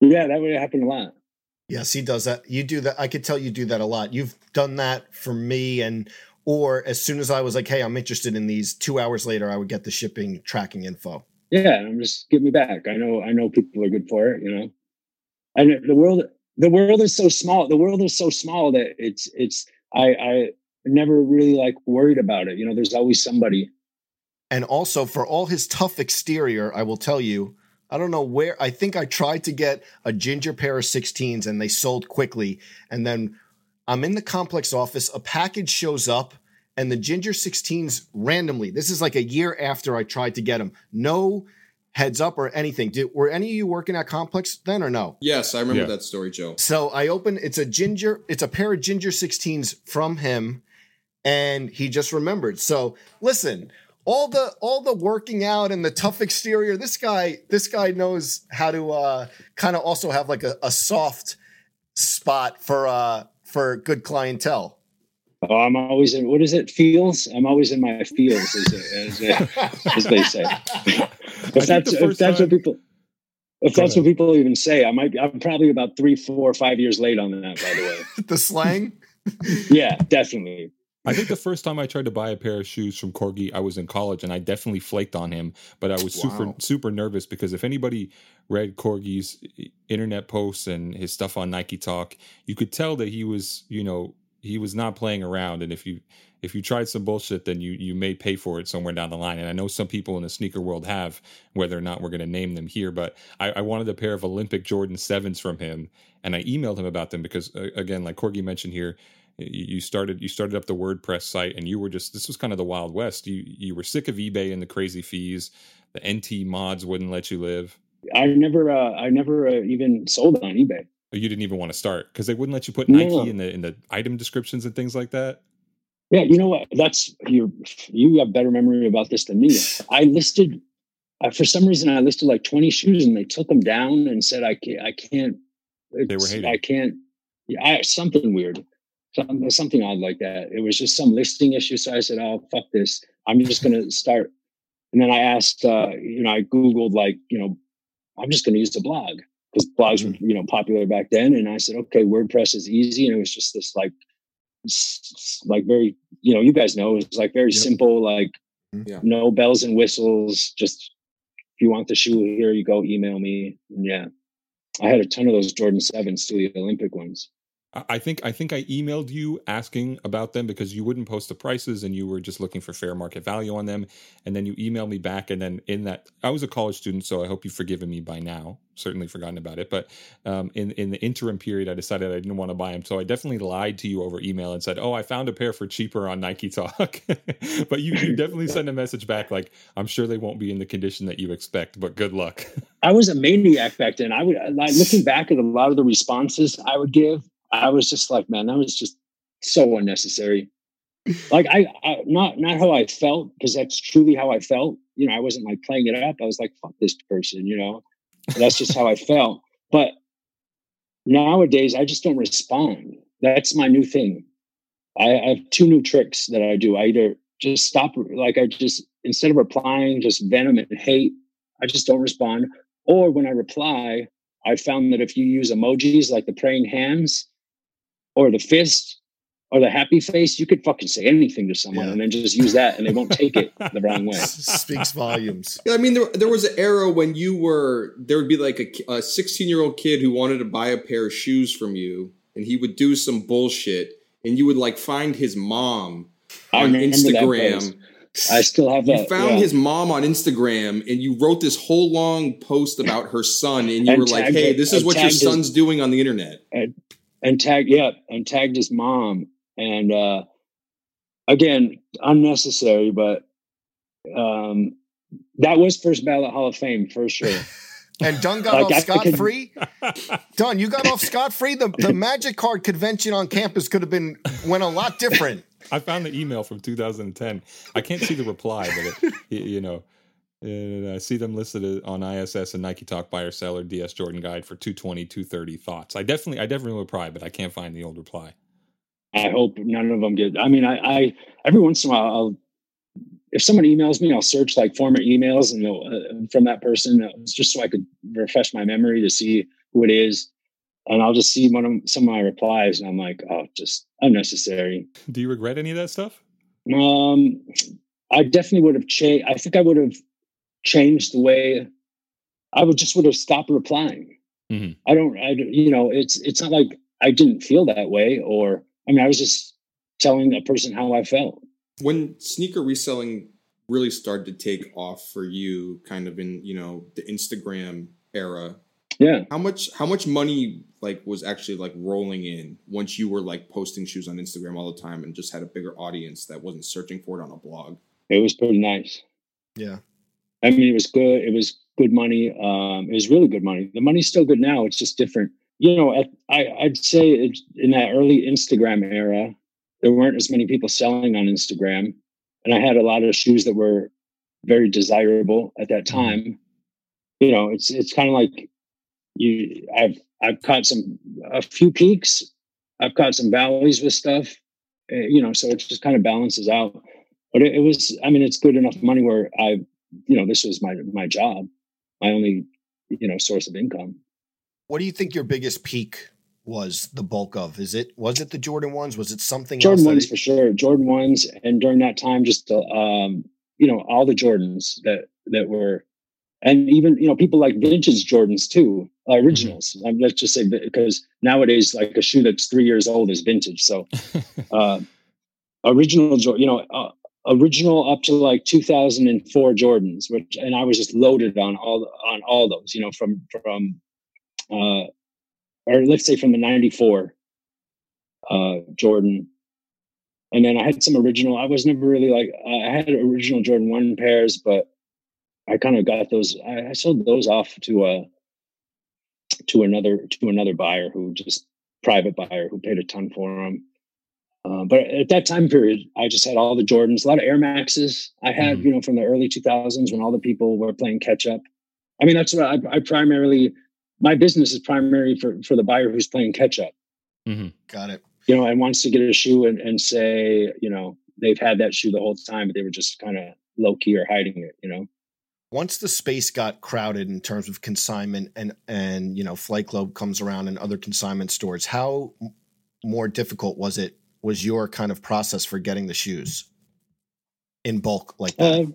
Yeah, that would happen a lot. Yes, he does that. You do that. I could tell you do that a lot. You've done that for me, and or as soon as I was like, "Hey, I'm interested in these," two hours later, I would get the shipping tracking info. Yeah, I'm just give me back. I know. I know people are good for it. You know, and the world. The world is so small. The world is so small that it's it's. I I never really like worried about it. You know, there's always somebody. And also, for all his tough exterior, I will tell you, I don't know where. I think I tried to get a ginger pair of 16s and they sold quickly. And then I'm in the complex office. A package shows up and the ginger 16s randomly. This is like a year after I tried to get them. No heads up or anything. Did, were any of you working at complex then or no? Yes, I remember Yeah. that story, Joe. So I open. It's a ginger. It's a pair of ginger 16s from him, and he just remembered. So listen, all the all the working out and the tough exterior. This guy, this guy knows how to uh, kind of also have like a, a soft spot for uh for good clientele. Oh, I'm always in what is it? Feels. I'm always in my feels, as, as, as they say. <laughs> if that's if that's time- what people if that's what people even say, I might be, I'm probably about three, four, five years late on that. By the way, <laughs> the slang. <laughs> yeah, definitely. I think the first time I tried to buy a pair of shoes from Corgi, I was in college and I definitely flaked on him, but I was super super nervous because if anybody read Corgi's internet posts and his stuff on Nike Talk, you could tell that he was, you know, he was not playing around and if you if you tried some bullshit then you you may pay for it somewhere down the line. And i know some people in the sneaker world have whether or not we're going to name them here but I, I wanted a pair of olympic jordan 7s from him and i emailed him about them because uh, again like corgi mentioned here you you started you started up the wordpress site and you were just this was kind of the wild west. You you were sick of ebay and the crazy fees. The nt mods wouldn't let you live. I never, uh, I never uh, even sold on eBay. You didn't even want to start because they wouldn't let you put No. nike in the in the item descriptions and things like that Yeah, you know what? That's you. You have better memory about this than me. I listed, uh, for some reason, I listed like twenty shoes, and they took them down and said I can't. I can't. They were hating. I can't. Yeah, I, something weird, something, something odd like that. It was just some listing issue. So I said, "Oh fuck this! I'm just going to start." And then I asked, uh, you know, I googled like, you know, I'm just going to use the blog because blogs were, you know, popular back then. And I said, okay, WordPress is easy, and it was just this like s- s- like very you know you guys know it's like very Yep. simple like mm-hmm. Yeah. no bells and whistles just if you want the shoe here you go email me and yeah i had a ton of those jordan 7s to the olympic ones I- think I think I emailed you asking about them because you wouldn't post the prices and you were just looking for fair market value on them. And then you emailed me back, and then in that I was a college student, so I hope you've forgiven me by now. Certainly forgotten about it, but um, in in the interim period, I decided I didn't want to buy them, so I definitely lied to you over email and said, "Oh, I found a pair for cheaper on Nike Talk." <laughs> but you, you <laughs> definitely sent a message back like, "I'm sure they won't be in the condition that you expect, but good luck." i was a maniac back then i would like looking back at a lot of the responses i would give i was just like man that was just so unnecessary. Like I, I not not how i felt because that's truly how i felt you know i wasn't like playing it up i was like fuck this person you know? That's just how i felt. But nowadays i just don't respond. That's my new thing. I, I have two new tricks that i do. I either just stop like i just instead of replying just venom and hate i just don't respond. Or when i reply i found that if you use emojis like the praying hands or the fist or the happy face you could fucking say anything to someone Yeah. and then just use that and they won't take it the wrong <laughs> way Speaks volumes. Yeah, I mean, there, there was an era when you were there would be like a 16 year old kid who wanted to buy a pair of shoes from you, and he would do some bullshit, and you would like find his mom I on remember that Instagram. i still have that You found yeah. his mom on Instagram, and you wrote this whole long post about her son, and you And were like, "Hey, it- this is what your tagged his- son's doing on the internet." and tagged yeah and tagged his mom and uh again unnecessary but um that was first ballot hall of fame for sure <laughs> And Dunne got Like, off scot could- free. Dunne, you got off scot free. The the Magic Card convention on campus could have been went a lot different. <laughs> I found the email from 2010. I can't see the reply, but it, you know, uh, I see them listed on ISS and Nike Talk buyer seller DS Jordan guide for 220, 230 thoughts. I definitely, I definitely reply, but I can't find the old reply. i hope none of them get i mean i i every once in a while i'll if someone emails me i'll search like former emails and they'll, uh, from that person uh, just so i could refresh my memory to see who it is and i'll just see one of some of my replies and i'm like oh just unnecessary Do you regret any of that stuff? Um, I definitely would have changed. I think I would have changed the way I would just would have stopped replying. Mhm. I don't, I, you know, it's, it's not like I didn't feel that way or, I mean, I was just telling a person how I felt. When sneaker reselling really started to take off for you kind of in, you know, the Instagram era. Yeah. How much how much money like was actually like rolling in once you were like posting shoes on Instagram all the time and just had a bigger audience that wasn't searching for it on a blog? It was pretty nice. Yeah. I mean, it was good. It was good money. Um, it was really good money. The money's still good now. It's just different. You know, at, I, I'd say in that early Instagram era, there weren't as many people selling on Instagram, and I had a lot of shoes that were very desirable at that Mm-hmm. time. You know, it's it's kind of like you. I've I've caught some a few peaks. I've caught some valleys with stuff. uh, You know, so it just kind of balances out. But it, it was. I mean, it's good enough money where I you know, this was my my job, my only, you know, source of income. What do you think your biggest peak was? The bulk of is it? Was it the Jordan ones? Was it something Jordan else? ones it- for sure. Jordan ones, and during that time, just uh, um, you know, all the Jordans that that were, and even you know, people like vintage Jordans too, uh, originals. Um, let's just say because nowadays, like a shoe that's three years old is vintage. So, <laughs> uh, original, you know. Uh, original up to like 2004 Jordans, which and I was just loaded on all on all those, you know, from from uh or let's say from the 94 uh Jordan. And then I had some original. I was never really like I had original Jordan 1 pairs, but I kind of got those I, I sold those off to a to another to another buyer who just private buyer who paid a ton for them. Uh, but at that time period, I just had all the Jordans, a lot of Air Maxes. I had, you know, from the early 2000s when all the people were playing catch up. I mean, that's what I, I primarily, my business is primary for, for the buyer who's playing catch up, Mm-hmm. Got it. you know, and wants to get a shoe and, and say, you know, they've had that shoe the whole time, but they were just kind of low key or hiding it, you know? Once the space got crowded in terms of consignment and and you know Flight Club comes around and other consignment stores, how more difficult was it? Was your kind of process for getting the shoes in bulk like that?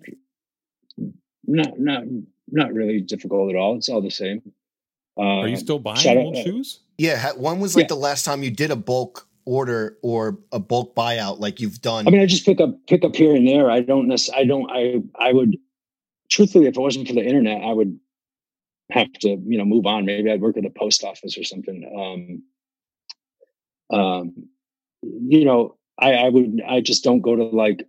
Uh, not, not, not really difficult at all. It's all the same. Uh, Are you still buying shout out- old shoes? yeah. ha- When was like the last time you did a bulk order or a bulk buyout like you've done? I mean, I just pick up pick up here and there. I don't necessarily. I don't. I I would truthfully, if it wasn't for the internet, I would have to you know move on. Maybe I'd work at the post office or something. Um, um, you know, I I would. I just don't go to like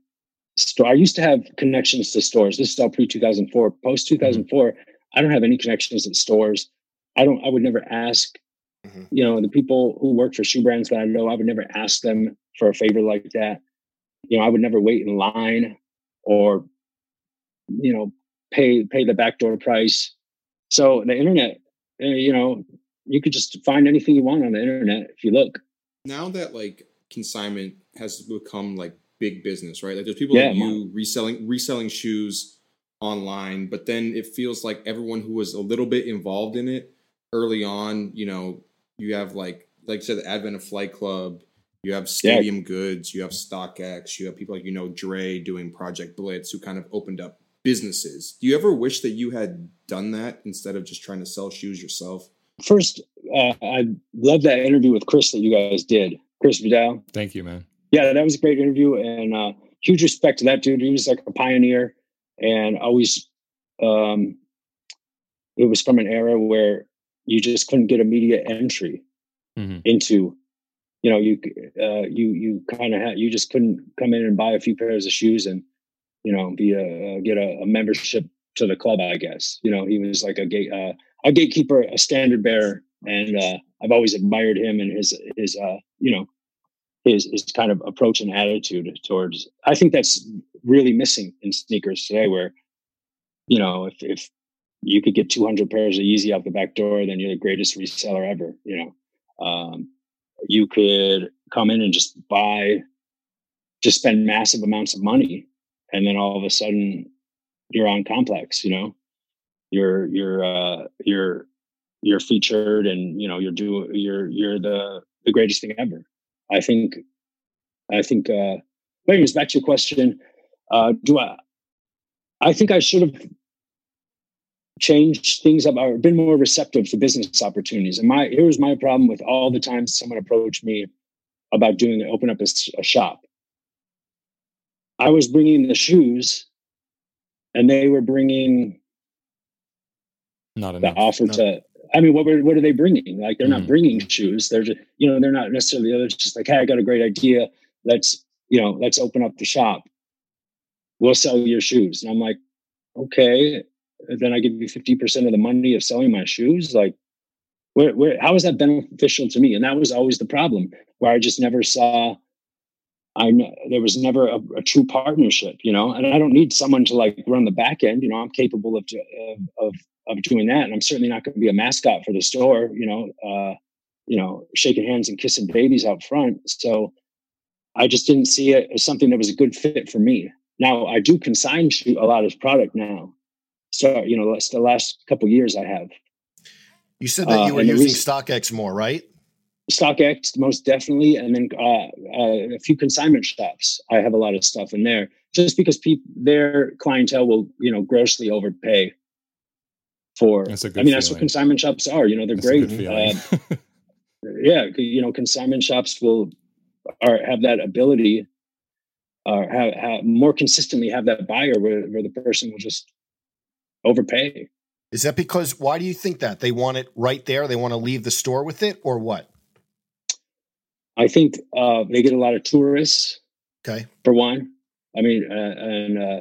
store. I used to have connections to stores. This is all pre two thousand four. Post two thousand four, I don't have any connections at stores. I don't. I would never ask. You know, the people who work for shoe brands that I know, I would never ask them for a favor like that you know, I would never wait in line or, you know, pay pay the backdoor price. So the internet, uh, you know, you could just find anything you want on the internet if you look. now that like consignment has become like big business, right? Like there's people Yeah, like you reselling reselling shoes online, but then it feels like everyone who was a little bit involved in it early on, you know, you have like like I said, the advent of Flight Club, you have Stadium Goods, you have StockX, you have people like you know Dre doing Project Blitz who kind of opened up businesses. Do you ever wish that you had done that instead of just trying to sell shoes yourself? First, uh, I love that interview with Chris that you guys did, Chris Vidal. Thank you, man. Yeah, that was a great interview, and uh, huge respect to that dude. He was like a pioneer, and always. Um, it was from an era where you just couldn't get a media entry into. You know, you uh, you you kind of had you just couldn't come in and buy a few pairs of shoes and you know be a uh, get a, a membership to the club. I guess you know he was like a gate uh, a gatekeeper, a standard bearer, and uh, I've always admired him and his his uh, you know his his kind of approach and attitude towards. I think that's really missing in sneakers today, where you know if if you could get 200 pairs of Yeezy out the back door, then you're the greatest reseller ever. You know, um, you could come in and just buy, just spend massive amounts of money, and then all of a sudden you're on complex. You know, you're you're uh, you're you're featured, and you know you're do you're you're the the greatest thing ever. I think, I think. uh but anyways, back to your question. Uh, do I? I think I should have changed things up or been more receptive to business opportunities. And my here's my problem with all the times someone approached me about doing open up a shop. I was bringing the shoes and they were bringing not the offer No. to. I mean, what were what are they bringing? Like they're not Mhm. bringing shoes. They're just you know they're not necessarily. They're just like, hey, I got a great idea. Let's you know let's open up the shop. We'll sell your shoes, and I'm like, okay. Then I give you fifty percent of the money of selling my shoes. Like, where where how is that beneficial to me? And that was always the problem where I just never saw. I know there was never a, a true partnership, you know, and I don't need someone to like run the back end. You know, I'm capable of of of, of doing that, and I'm certainly not going to be a mascot for the store. You know, uh, you know, shaking hands and kissing babies out front. So I just didn't see it as something that was a good fit for me. Now I do consign shoot a lot of product now. So you know, the last couple years I have. You said that you Uh, were and using reason- StockX more, right? StockX most definitely, and then uh, uh, a few consignment shops. I have a lot of stuff in there, just because people their clientele will you know grossly overpay for. That's a I good mean, that's what consignment shops are. You know, they're That's great. Uh, yeah, you know, consignment shops will are have that ability, or have, have more consistently have that buyer where, where the person will just overpay. Is that because why do you think that? They want it right there? They want to leave the store with it or what? I think uh, they get a lot of tourists. Okay. For one, I mean, uh, and uh,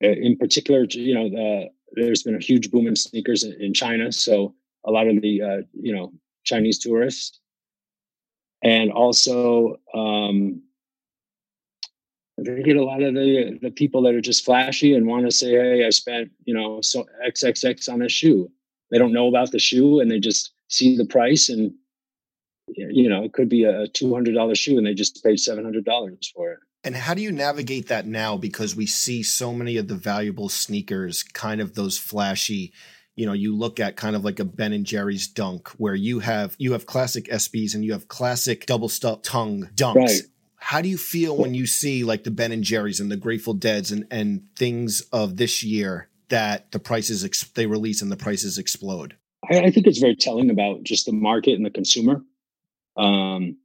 in particular, you know, uh, there's been a huge boom in sneakers in, in China. So a lot of the uh, you know Chinese tourists, and also um, they get a lot of the the people that are just flashy and want to say, "Hey, I spent you know so XXX on a shoe." They don't know about the shoe, and they just see the price and you know, it could be a two hundred dollar shoe, and they just paid seven hundred dollars for it. And how do you navigate that now? Because we see so many of the valuable sneakers, kind of those flashy. You know, you look at kind of like a Ben and Jerry's dunk, where you have you have classic SBs and you have classic double stuff tongue dunks. Right. How do you feel when you see like the Ben and Jerry's and the Grateful Deads and and things of this year that the prices ex- they release and the prices explode? I, I think it's very telling about just the market and the consumer. Um,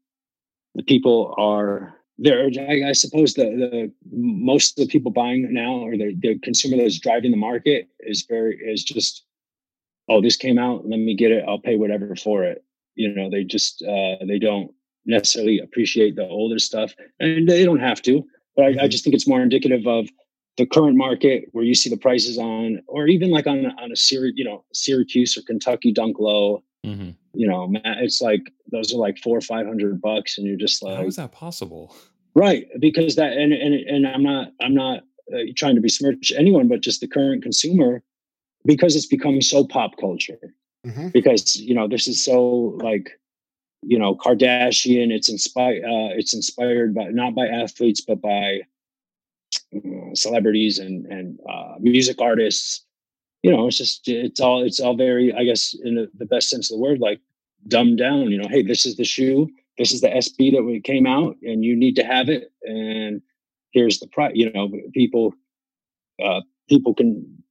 the people are there. I, I suppose the, the most of the people buying now, or the, the consumer that's driving the market, is very is just, oh, this came out, let me get it. I'll pay whatever for it. You know, they just uh, they don't necessarily appreciate the older stuff, and they don't have to. But I, I just think it's more indicative of the current market where you see the prices on, or even like on on a Syr- you know Syracuse or Kentucky Dunk Low. Mm-hmm. You know, it's like those are like four or five hundred bucks, and you're just like, How is that possible? Right? Because that, and and and I'm not I'm not uh, trying to besmirch anyone, but just the current consumer, because it's become so pop culture. Mhm. Because you know this is so like you know Kardashian. It's inspired. Uh, it's inspired by not by athletes, but by uh, celebrities and and uh, music artists. You know, it's just it's all it's all very, I guess, in the, the best sense of the word, like dumbed down. You know, hey, this is the shoe, this is the SB that we came out, and you need to have it, and here's the price. You know, people uh, people can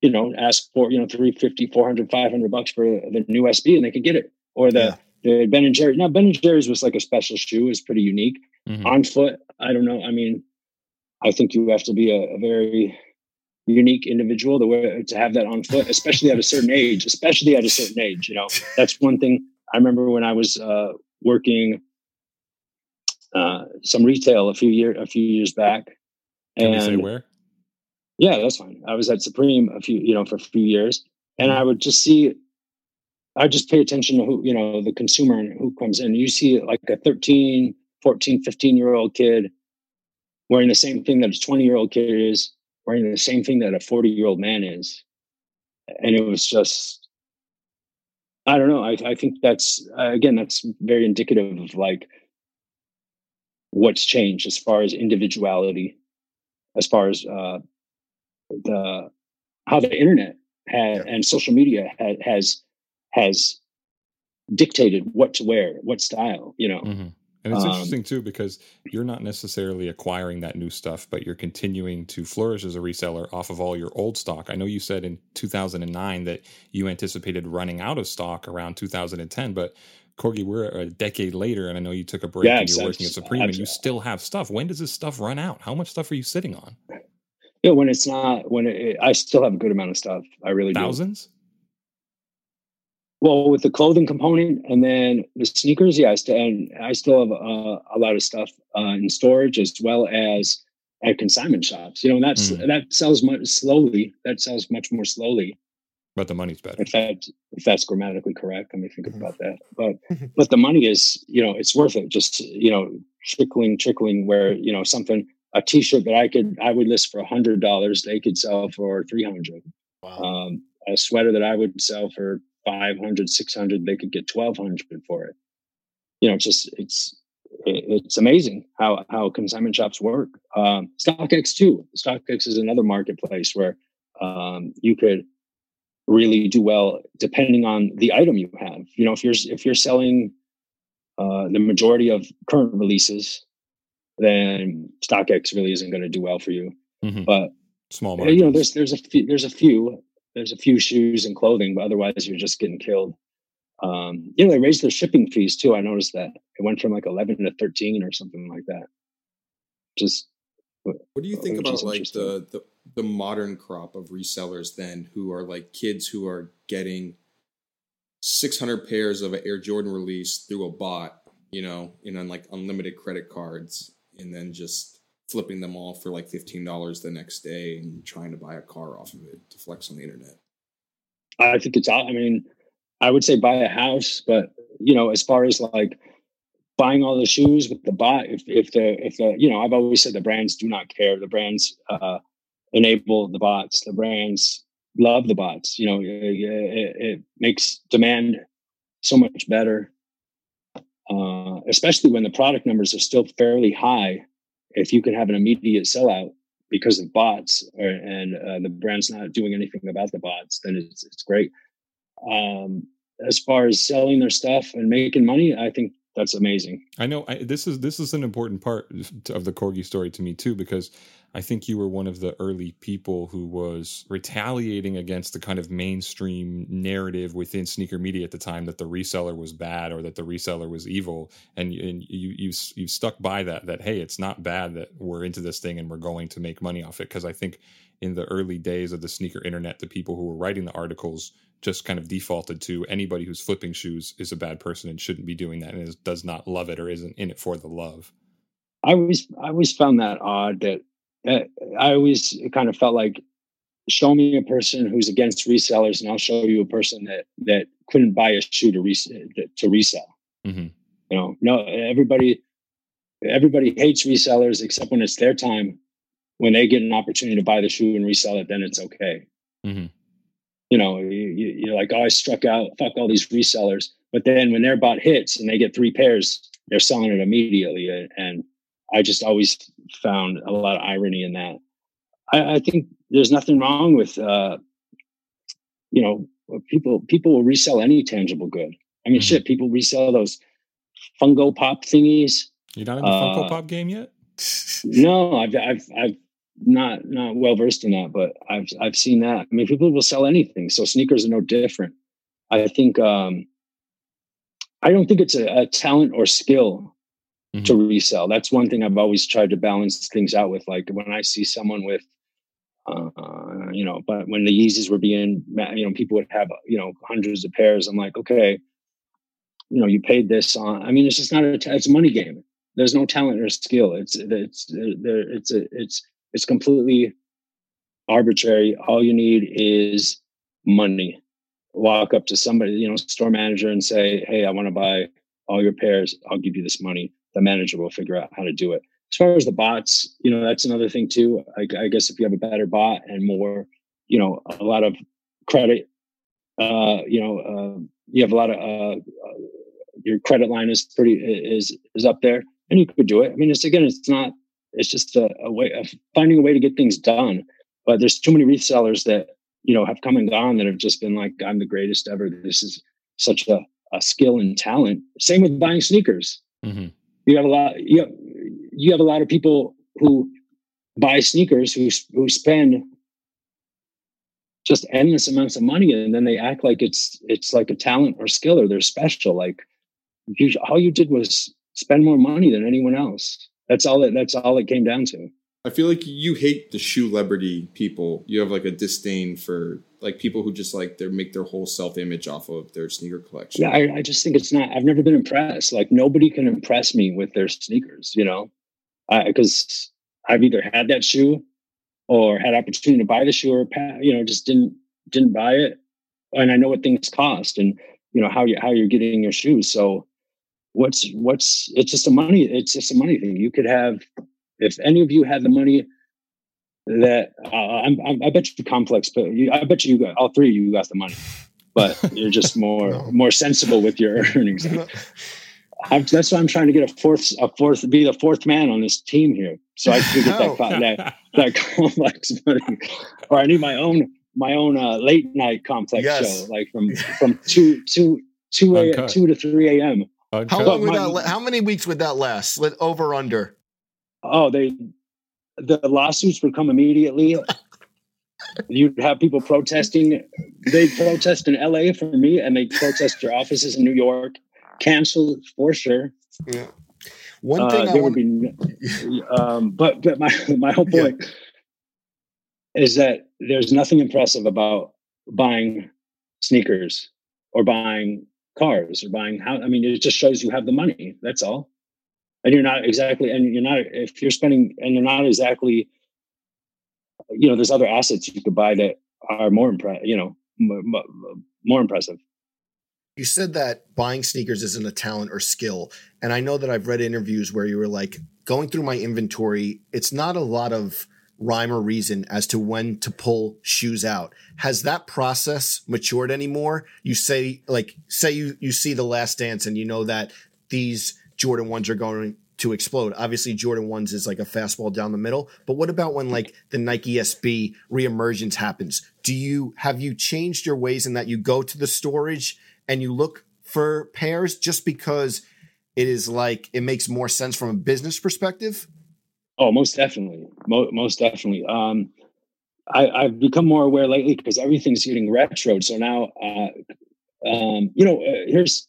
you know ask for you know 350 400 500 bucks for the new sb and they can get it or the the ben and jerry now ben and jerry's was like a special shoe is pretty unique Mhm. on foot i don't know i mean i think you have to be a, a very unique individual to wear to have that on foot especially at a certain age especially at a certain age you know <laughs> that's one thing i remember when i was uh working uh some retail a few year a few years back Can we say where? yeah, that's fine. I was at Supreme a few, you know, for a few years, and I would just see, I just pay attention to who, you know, the consumer and who comes in. You see like a 13, 14, 15 year old kid wearing the same thing that a 20 year old kid is, wearing the same thing that a 40 year old man is. And it was just, I don't know. I, I think that's, uh, again, that's very indicative of like what's changed as far as individuality, as far as, uh, the how the internet had, and social media had, has has dictated what to wear, what style. You know, Mm-hmm. And it's Um, interesting too because you're not necessarily acquiring that new stuff, but you're continuing to flourish as a reseller off of all your old stock. I know you said in 2009 that you anticipated running out of stock around 2010, but Corgi, we're a decade later, and I know you took a break Yeah, and you're working at Supreme, and you still have stuff. When does this stuff run out? How much stuff are you sitting on? Yeah, when it's not when it, I still have a good amount of stuff. I really thousands. Do. Well, with the clothing component and then the sneakers, yeah, I still, and I still have uh, a lot of stuff uh, in storage as well as at consignment shops. You know, and that's mm. that sells much slowly. That sells much more slowly. But the money's better. If that if that's grammatically correct, let me think about that. But but the money is, you know, it's worth it. Just you know, trickling, trickling. Where you know something, a T-shirt that I could I would list for a hundred dollars, they could sell for three hundred. Wow. Um, a sweater that I would sell for 500 600 they could get 1200 for it. You know it's just it's it's amazing how how consignment shops work. Um, stockx too. Stockx is another marketplace where um, you could really do well depending on the item you have. You know if you're if you're selling uh, the majority of current releases then stockx really isn't going to do well for you. Mm-hmm. but small margins. you know there's there's a few there's a few there's a few shoes and clothing, but otherwise you're just getting killed. Um, you know, they raised their shipping fees too. I noticed that it went from like 11 to 13 or something like that. Just what do you think about like the, the the modern crop of resellers then who are like kids who are getting 600 pairs of an Air Jordan release through a bot, you know, in on like unlimited credit cards and then just flipping them all for like $15 the next day and trying to buy a car off of it to flex on the internet? I think it's, I mean, I would say buy a house, but you know, as far as like buying all the shoes with the bot, if, if the, if the, you know, I've always said the brands do not care. The brands, uh, enable the bots. The brands love the bots. You know, it, it, it makes demand so much better, uh, especially when the product numbers are still fairly high if you can have an immediate sellout because of bots or, and uh, the brand's not doing anything about the bots, then it's, it's great. Um, as far as selling their stuff and making money, I think that's amazing. I know I, this is this is an important part of the corgi story to me too because I think you were one of the early people who was retaliating against the kind of mainstream narrative within sneaker media at the time that the reseller was bad or that the reseller was evil, and, and you you you stuck by that. That hey, it's not bad that we're into this thing and we're going to make money off it. Because I think in the early days of the sneaker internet, the people who were writing the articles just kind of defaulted to anybody who's flipping shoes is a bad person and shouldn't be doing that and is, does not love it or isn't in it for the love. I always I always found that odd that I always kind of felt like show me a person who's against resellers and I'll show you a person that that couldn't buy a shoe to resell to resell. Mm-hmm. You know, no everybody everybody hates resellers except when it's their time. When they get an opportunity to buy the shoe and resell it, then it's okay. Mm-hmm. You know, you, are like, oh, I struck out. Fuck all these resellers. But then when their bot hits and they get three pairs, they're selling it immediately. And I just always found a lot of irony in that. I, I think there's nothing wrong with, uh, you know, people people will resell any tangible good. I mean, mm-hmm. shit, people resell those Funko Pop thingies. You're not in the uh, Funko Pop game yet? no, I've I've I've not not well versed in that, but I've I've seen that. I mean, people will sell anything, so sneakers are no different. I think um, I don't think it's a, a talent or skill mm-hmm. to resell. That's one thing I've always tried to balance things out with. Like when I see someone with, uh, you know, but when the Yeezys were being, you know, people would have, you know, hundreds of pairs. I'm like, okay, you know, you paid this on. I mean, it's just not a. It's a money game. There's no talent or skill. It's it's. It's a it's it's completely arbitrary. All you need is money. Walk up to somebody, you know, store manager, and say, "Hey, I want to buy all your pairs. I'll give you this money." The manager will figure out how to do it. As far as the bots, you know, that's another thing too. I, I guess if you have a better bot and more, you know, a lot of credit, uh, you know, uh, you have a lot of uh, uh, your credit line is pretty is is up there, and you could do it. I mean, it's again, it's not. It's just a, a way of finding a way to get things done. But there's too many resellers that you know have come and gone that have just been like, I'm the greatest ever. This is such a, a skill and talent. Same with buying sneakers. Mm-hmm you have a lot you have, you have a lot of people who buy sneakers who who spend just endless amounts of money and then they act like it's it's like a talent or skill or they're special. Like you, all you did was spend more money than anyone else. That's all it that's all it came down to I feel like you hate the shoe celebrity people. You have like a disdain for like people who just like they make their whole self image off of their sneaker collection. Yeah, I, I, just think it's not. I've never been impressed. Like nobody can impress me with their sneakers. You know, because I've either had that shoe or had opportunity to buy the shoe or you know just didn't didn't buy it, and I know what things cost and you know how you how you're getting your shoes. So what's what's it's just a money it's just a money thing. You could have if any of you had the money that uh, I'm, I'm, i bet you complex, but you, I bet you got all three of you got the money, but <laughs> you're just more no. more sensible with your <laughs> earnings. I'm, that's why I'm trying to get a fourth, a fourth, be the fourth man on this team here, so I can get that, <laughs> that that complex money, or I need my own my own uh, late night complex yes. show, like from from two two two a, two to three a.m. How long would that? How many weeks would that last? Over under? Oh, they the lawsuits would come immediately. You'd have people protesting. They protest in LA for me, and they protest your offices in New York. Cancel for sure. Yeah. One thing uh, there would be, <laughs> um, but but my my whole point yeah. is that there's nothing impressive about buying sneakers or buying cars or buying how. I mean, it just shows you have the money. That's all and you're not exactly and you're not if you're spending and you're not exactly you know there's other assets you could buy that are more impressive you know more, more impressive. You said that buying sneakers isn't a talent or skill and i know that i've read interviews where you were like going through my inventory it's not a lot of rhyme or reason as to when to pull shoes out. Has that process matured anymore? You say like say you you see the last dance and you know that these Jordan ones are going to explode. Obviously, Jordan ones is like a fastball down the middle. But what about when like the Nike SB reemergence happens? Do you have you changed your ways in that you go to the storage and you look for pairs just because it is like it makes more sense from a business perspective? Oh, most definitely, most definitely. Um, I, have become more aware lately because everything's getting retro. So now, uh, um, you know, uh, here's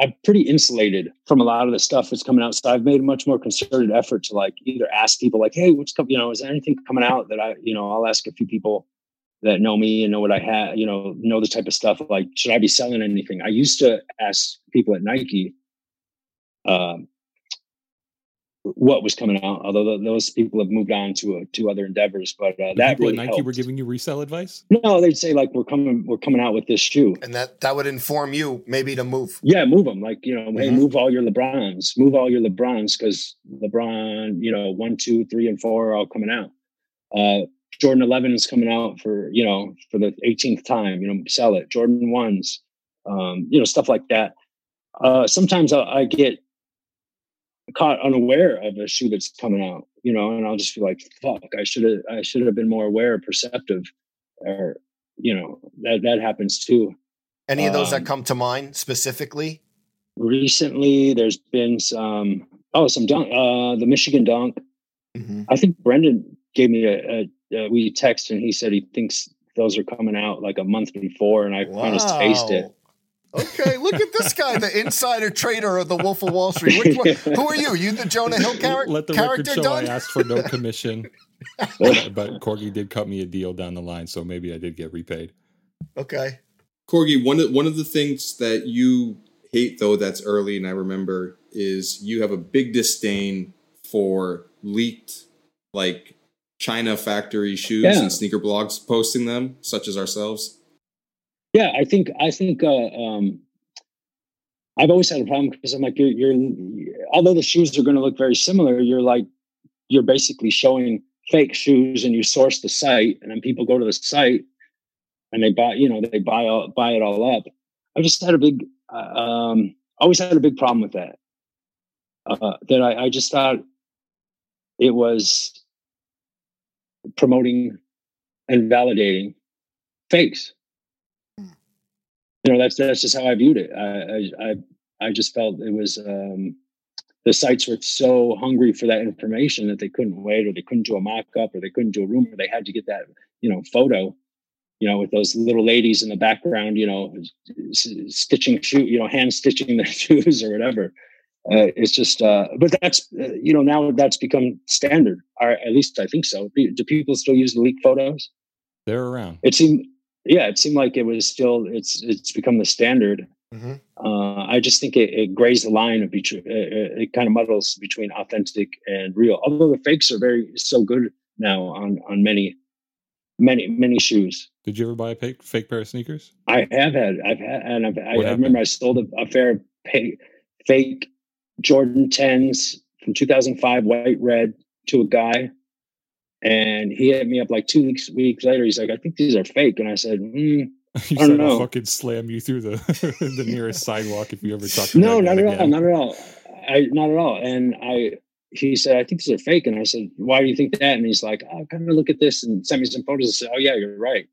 I'm pretty insulated from a lot of the stuff that's coming out. So I've made a much more concerted effort to like either ask people like, Hey, what's coming, you know, is there anything coming out that I, you know, I'll ask a few people that know me and know what I have, you know, know the type of stuff. Like, should I be selling anything? I used to ask people at Nike, um, what was coming out. Although those people have moved on to uh, to other endeavors, but uh, that people really Nike helped. were giving you resell advice. No, they'd say like we're coming we're coming out with this shoe, and that that would inform you maybe to move. Yeah, move them. Like you know, mm-hmm. hey, move all your LeBrons, move all your LeBrons because LeBron, you know, one, two, three, and four are all coming out. Uh, Jordan 11 is coming out for you know for the 18th time. You know, sell it. Jordan ones, um, you know, stuff like that. Uh, sometimes I, I get caught unaware of a shoe that's coming out, you know, and I'll just be like, fuck, I should have, I should have been more aware, perceptive, or, you know, that, that happens too. Any of those um, that come to mind specifically? Recently, there's been some, oh, some dunk, uh, the Michigan dunk. Mm-hmm. I think Brendan gave me a, a, a, we text and he said he thinks those are coming out like a month before, and I wow. kind of spaced it. Okay, look at this guy, the insider trader of the Wolf of Wall Street. One, <laughs> who are you? You the Jonah Hill char- Let the character record show done? I asked for no commission, <laughs> but Corgi did cut me a deal down the line, so maybe I did get repaid. Okay, Corgi. One of one of the things that you hate though that's early, and I remember is you have a big disdain for leaked like China factory shoes yeah. and sneaker blogs posting them, such as ourselves. Yeah, I think I think uh, um, I've always had a problem because I'm like you're, you're although the shoes are going to look very similar, you're like you're basically showing fake shoes and you source the site and then people go to the site and they buy you know they buy all, buy it all up. I just had a big uh, um, always had a big problem with that. Uh, that I, I just thought it was promoting and validating fakes you know that's that's just how I viewed it. I I I just felt it was um, the sites were so hungry for that information that they couldn't wait, or they couldn't do a mock up, or they couldn't do a rumor. They had to get that you know photo, you know, with those little ladies in the background, you know, stitching shoe, you know, hand stitching <laughs> their shoes or whatever. Uh, it's just, uh, but that's uh, you know now that's become standard, or at least I think so. Do people still use the leak photos? They're around. It seemed, yeah, it seemed like it was still. It's it's become the standard. Mhm. Uh, I just think it, it grays the line of between. It, it kind of muddles between authentic and real. Although the fakes are very so good now on on many many many shoes. Did you ever buy a fake, fake pair of sneakers? I have had, I've had, and I've, I, I remember I sold a, a pair of pay, fake Jordan 10s from 2005, white red, to a guy. And he hit me up like two weeks weeks later. He's like, I think these are fake. And I said, <laughs> You I don't know. I'll fucking slam you through the <laughs> the nearest sidewalk if you ever talk. To me. No, not at all. Not at all. I, not at all. And I, he said, I think these are fake. And I said, why do you think that? And he's like, oh, kind of look at this and sent me some photos and said, oh yeah, you're right.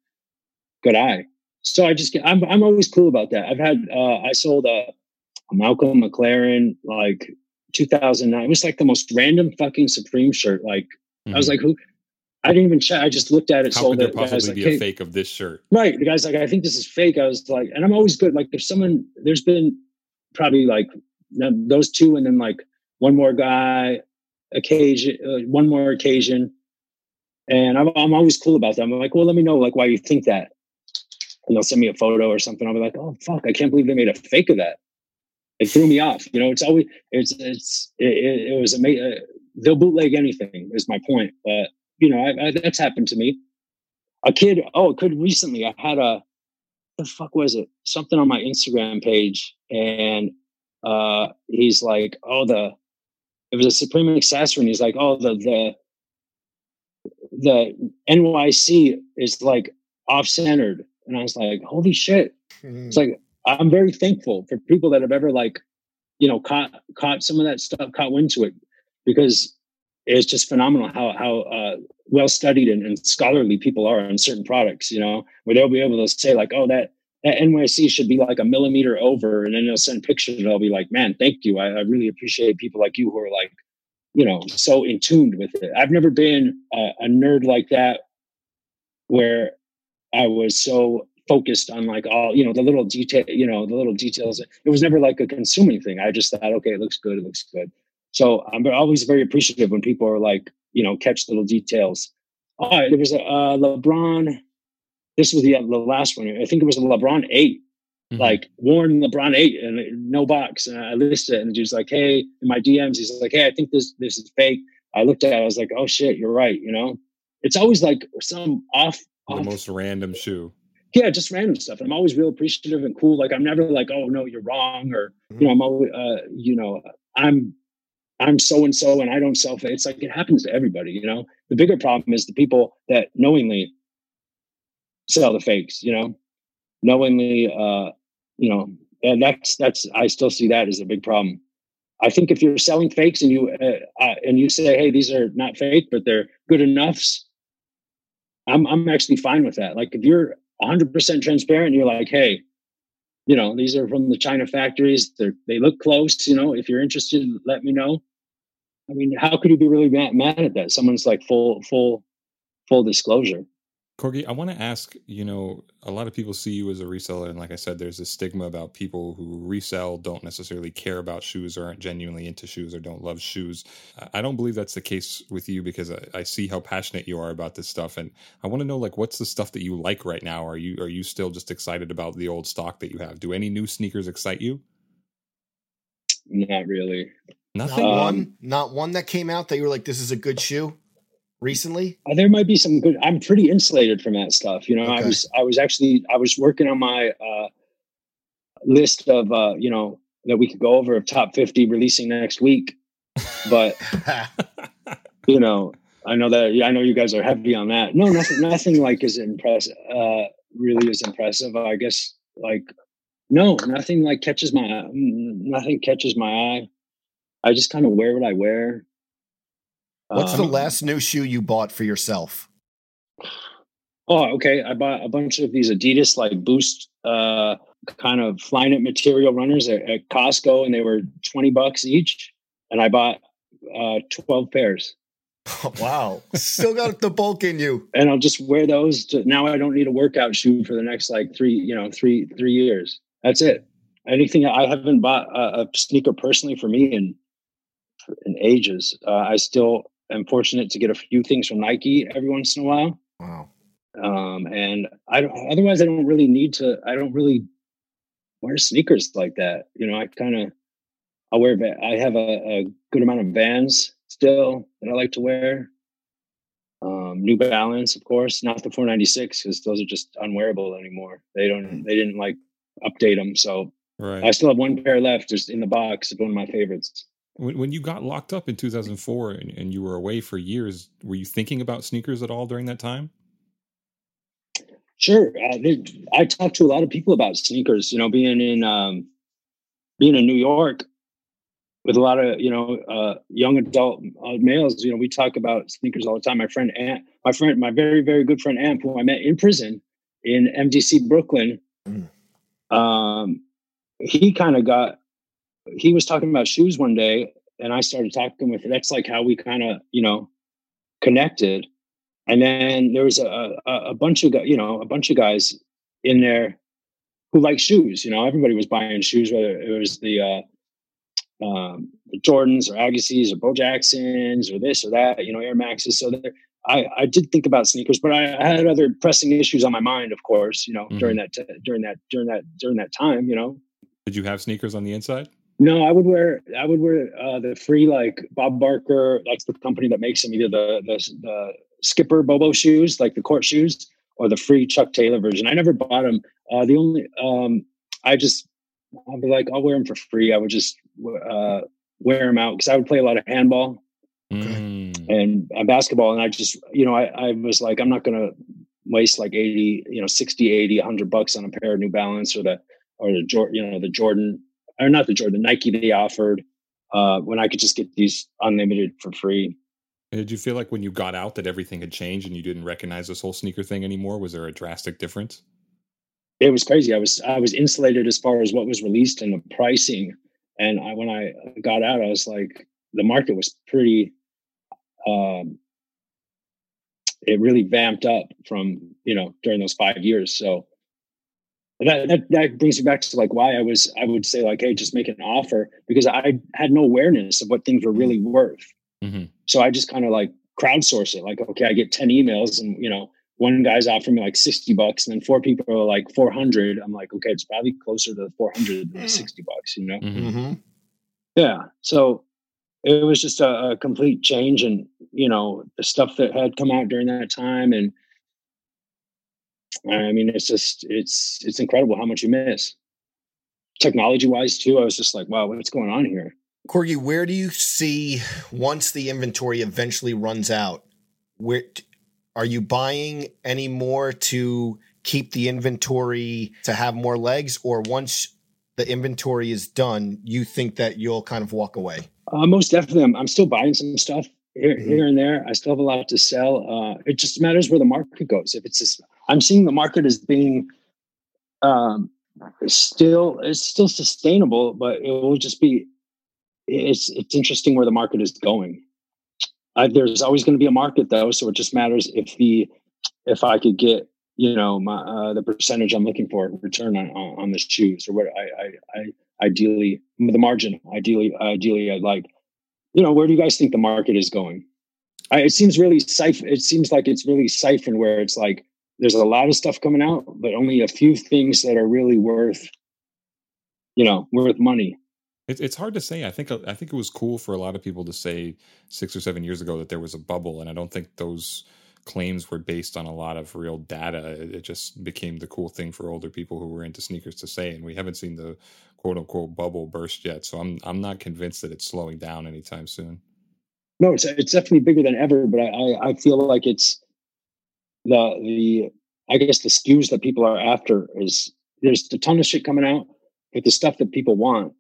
Good eye. So I just I'm, I'm always cool about that. I've had, uh, I sold a, a Malcolm McLaren, like 2009. It was like the most random fucking Supreme shirt. Like, I was Mhm. like, who? I didn't even check. I just looked at it, How sold could there it. The guy's possibly like, be "Hey," a fake of this shirt? Right. The guy's like, I think this is fake. I was like, and I'm always good. Like, if someone, there's been probably like those two, and then like one more guy, occasion, uh, one more occasion. And I'm, I'm always cool about that. I'm like, well, let me know like why you think that. And they'll send me a photo or something. I'll be like, oh, fuck, I can't believe they made a fake of that. It threw me off. You know, it's always, it's, it's, it, it, it was amazing. Uh, they'll bootleg anything, is my point. But, you know, I, I, that's happened to me. A kid oh a kid recently i had a the fuck was it? Something on my instagram page and uh he's like oh the it was a supreme accessory and he's like oh the the the nyc is like off-centered. And i was like holy shit. It's like i'm very thankful for people that have ever like you know caught caught some of that stuff caught wind to it because it's just phenomenal how how uh, well studied and, and scholarly people are on certain products. You know, where they'll be able to say like, "Oh, that that NYC should be like a millimeter over," and then they'll send pictures, and I'll be like, "Man, thank you. I, I really appreciate people like you who are like, you know, so in tuned with it." I've never been a, a nerd like that, where I was so focused on like all you know the little detail, you know, the little details. It was never like a consuming thing. I just thought, okay, it looks good, it looks good. So I'm always very appreciative when people are like, you know, catch little details. Oh, there was a uh, LeBron. This was the, the last one. I think it was a LeBron 8 Mhm. like worn LeBron eight and it- no box. And I listed it and he was like, Hey, in my DMs, he's like, Hey, I think this this is fake. I looked at it, I was like, Oh shit, you're right, you know? It's always like some off the off most random shoe. yeah, just random stuff. And I'm always real appreciative and cool. Like I'm never like, oh no, you're wrong, or you know, I'm always, uh, you know, I'm, I'm so and so, and I don't self. It's like it happens to everybody. You know, the bigger problem is the people that knowingly sell the fakes. You know, knowingly, uh, you know, and that's that's I still see that as a big problem. I think if you're selling fakes and you uh, uh, and you say, hey, these are not fake, but they're good enoughs. I'm I'm actually fine with that. Like if you're 100% transparent, you're like, hey, you know, these are from the China factories. They they look close. You know, if you're interested, let me know. I mean, how could you be really mad, mad at that? Someone's like full full full disclosure. Corgi, I want to ask, you know, a lot of people see you as a reseller, and like I said, there's a stigma about people who resell, don't necessarily care about shoes, or aren't genuinely into shoes, or don't love shoes. I- I don't believe that's the case with you because I, I see how passionate you are about this stuff, and I want to know, like, what's the stuff that you like right now? Are you are you still just excited about the old stock that you have? Do any new sneakers excite you? Not really. Nothing. Not Um, one, not one that came out that you were like, "This is a good shoe." Recently, Uh, there might be some good. I'm pretty insulated from that stuff. You know, I was I was actually I was working on my uh, list of uh, you know that we could go over of top 50 releasing next week, but <laughs> you know I know that yeah, I know you guys are heavy on that. No, nothing nothing like is impressive. Uh, really is impressive. I guess like no, nothing like catches my eye. Nothing catches my eye. I just kind of wear what I wear. What's the Um, last new shoe you bought for yourself? Oh, okay. I bought a bunch of these Adidas like Boost uh kind of Flyknit material runners at, at Costco, and they were twenty bucks each. And I bought uh twelve pairs, <laughs> wow, still got the bulk in you. and I'll just wear those. To, now I don't need a workout shoe for the next like three, you know, three three years. That's it. anything. I haven't bought a, a sneaker personally for me in in ages. Uh, I still am fortunate to get a few things from Nike every once in a while. Wow. Um, and I don't. Otherwise, I don't really need to. I don't really wear sneakers like that. You know, I kind of. I wear. I have a, a good amount of Vans still that I like to wear. Um, New Balance, of course, not the 496 because those are just unwearable anymore. They don't. They didn't like update them, so Right. I still have one pair left, just in the box. It's one of my favorites. When, when you got locked up in 2004 and, and you were away for years, were you thinking about sneakers at all during that time? Sure. Uh, there- I talked to a lot of people about sneakers. You know, being in um, being in New York with a lot of you know uh, young adult uh, males. You know, we talk about sneakers all the time. My friend Ant, my friend, my very very good friend Amp, who I met in prison in MDC Brooklyn. Um, he kind of got. He was talking about shoes one day, and I started talking with. That's like how we kind of you know connected. And then there was a, a, a bunch of you know a bunch of guys in there who like shoes. You know, everybody was buying shoes, whether it was the uh, um, the Jordans or Agassis or Bo Jacksons or this or that. You know, Air Maxes. So there, I I did think about sneakers, but I, I had other pressing issues on my mind. Of course, you know, during that t- during that during that during that time. You know, Did you have sneakers on the inside? No, I would wear I would wear uh, the free like Bob Barker. That's the company that makes them either the the, the Skipper Bobo shoes, like the court shoes, or the free Chuck Taylor version. I never bought them. Uh, the only um, I just I'd be like I'll wear them for free. I would just uh, wear them out because I would play a lot of handball and uh, basketball, and I just you know I I was like I'm not gonna waste like 80 you know 60 80 100 bucks on a pair of new balance or the or the Jordan you know the jordan or not the jordan the nike they offered uh when i could just get these unlimited for free And did you feel like when you got out that everything had changed and you didn't recognize this whole sneaker thing anymore? Was there a drastic difference? it was crazy i was i was insulated as far as what was released and the pricing and I, when i got out i was like the market was pretty um it really vamped up from you know during those five years so that, that that brings me back to like why I was I would say like hey just make an offer because I had no awareness of what things were really worth. Mm-hmm. So I just kind of like crowdsource it. Like okay, I get ten emails and you know one guy's offering me like sixty bucks and then four people are like four hundred. I'm like okay, it's probably closer to the four hundred than the sixty bucks. You know? Mm-hmm. Yeah. So it was just a, a complete change and you know the stuff that had come out during that time and I mean, it's just it's it's incredible how much you miss. Technology wise, too, I was just like, wow, what's going on here? Corgi, where do you see once the inventory eventually runs out? Where are you buying any more to keep the inventory to have more legs, or once the inventory is done, you think that you'll kind of walk away? Uh, most definitely, I'm, I'm still buying some stuff here, here and there. I still have a lot to sell. Uh, it just matters where the market goes. If it's just, I'm seeing the market as being um, still it's still sustainable, but it will just be. It's it's interesting where the market is going. Uh, there's always going to be a market though, so it just matters if the if I could get you know my uh, the percentage I'm looking for return on on, on the shoes or what I, I I ideally the margin ideally ideally I'd like you know where do you guys think the market is going I, it seems really siph- it seems like it's really siphoned where it's like there's a lot of stuff coming out but only a few things that are really worth you know worth money It's it's hard to say. I think uh, I think it was cool for a lot of people to say six or seven years ago that there was a bubble, and I don't think those claims were based on a lot of real data. It, it just became the cool thing for older people who were into sneakers to say, and we haven't seen the quote unquote bubble burst yet. So I'm I'm not convinced that it's slowing down anytime soon. no it's it's definitely bigger than ever but I, I i feel like it's the the i guess the SKUs that people are after is there's a ton of shit coming out but the stuff that people want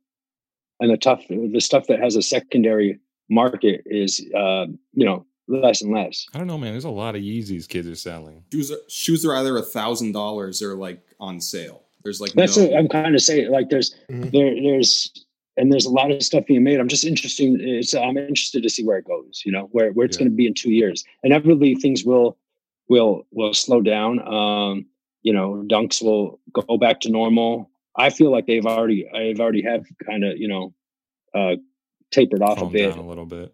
and the tough the stuff that has a secondary market is uh you know less and less I don't know, man. There's a lot of Yeezys kids are selling. Shoes are, shoes are either a thousand dollars or like on sale. There's like that's no, what i'm kind of saying like there's there there's and there's a lot of stuff being made i'm just interesting it's i'm interested to see where it goes you know where, where it's going to be in two years And inevitably things will will will slow down um you know dunks will go back to normal I feel like they've already, I've already have kind of, you know, uh, tapered off Calm a bit. down a little bit.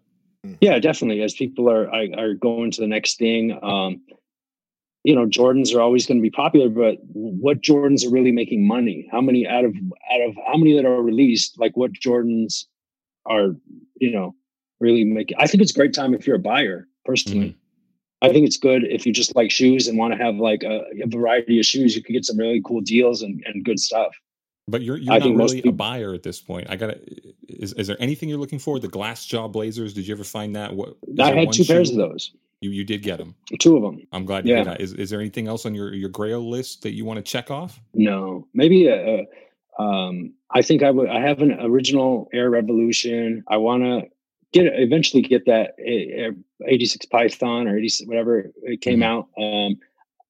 Yeah, definitely. As people are are, are going to the next thing, um, you know, Jordans are always going to be popular, but what Jordans are really making money? How many out of out of how many that are released? Like what Jordans are, you know, really making? I think it's a great time if you're a buyer. Personally, Mm-hmm. I think it's good if you just like shoes and want to have like a, a variety of shoes. You can get some really cool deals and, and good stuff. But you're you're I not really a buyer at this point. I gotta. Is is there anything you're looking for? The glass jaw blazers. Did you ever find that? What I had two pairs of those, You you did get them. two of them. I'm glad you Yeah. did that. Is is there anything else on your your Grail list that you want to check off? No, maybe a, a um, I think I would. I have an original Air Revolution. I want to get eventually get that uh, 86 Python or 86 whatever it came out. Um,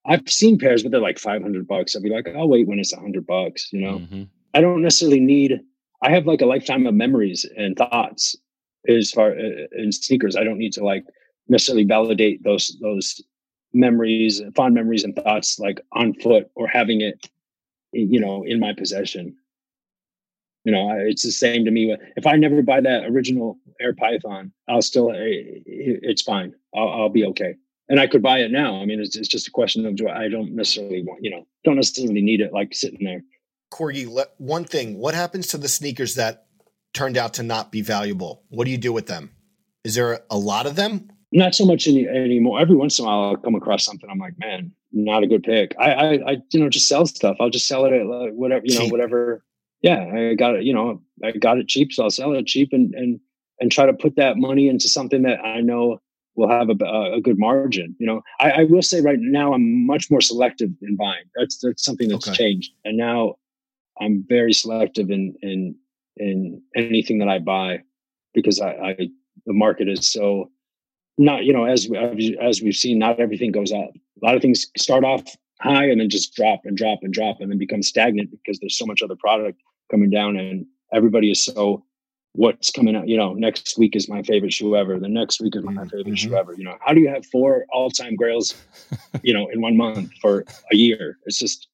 I've seen pairs, but they're like 500 bucks. I'll be like, I'll wait when it's 100 bucks. You know, Mhm. I don't necessarily need. I have like a lifetime of memories and thoughts as far uh, in sneakers. I don't need to like necessarily validate those those memories, fond memories and thoughts like on foot or having it, you know, in my possession. You know, it's the same to me. If I never buy that original Air Python, I'll still, eh, it's fine. I'll, I'll be okay. And I could buy it now. I mean, it's, it's just a question of do I I don't necessarily want, you know, don't necessarily need it like sitting there. Corgi, le- one thing, what happens to the sneakers that turned out to not be valuable? What do you do with them? Is there a lot of them? not so much any, anymore. Every once in a while, I'll come across something. I'm like, man, not a good pick. I, I, I you know, just sell stuff. I'll just sell it at like, whatever, you know, whatever. Yeah, I got it. You know, I got it cheap, so I'll sell it cheap and and and try to put that money into something that I know will have a, a good margin. You know, I, I will say right now I'm much more selective in buying. That's that's something that's Okay. changed, and now I'm very selective in in in anything that I buy because I, I the market is so not you know as as we've seen not everything goes up a lot of things start off high and then just drop and drop and drop and then become stagnant because there's so much other product coming down and everybody is so what's coming out? You know next week is my favorite shoe ever. The next week is my favorite shoe ever. You know how do you have four all-time grails you know in one month for a year? It's just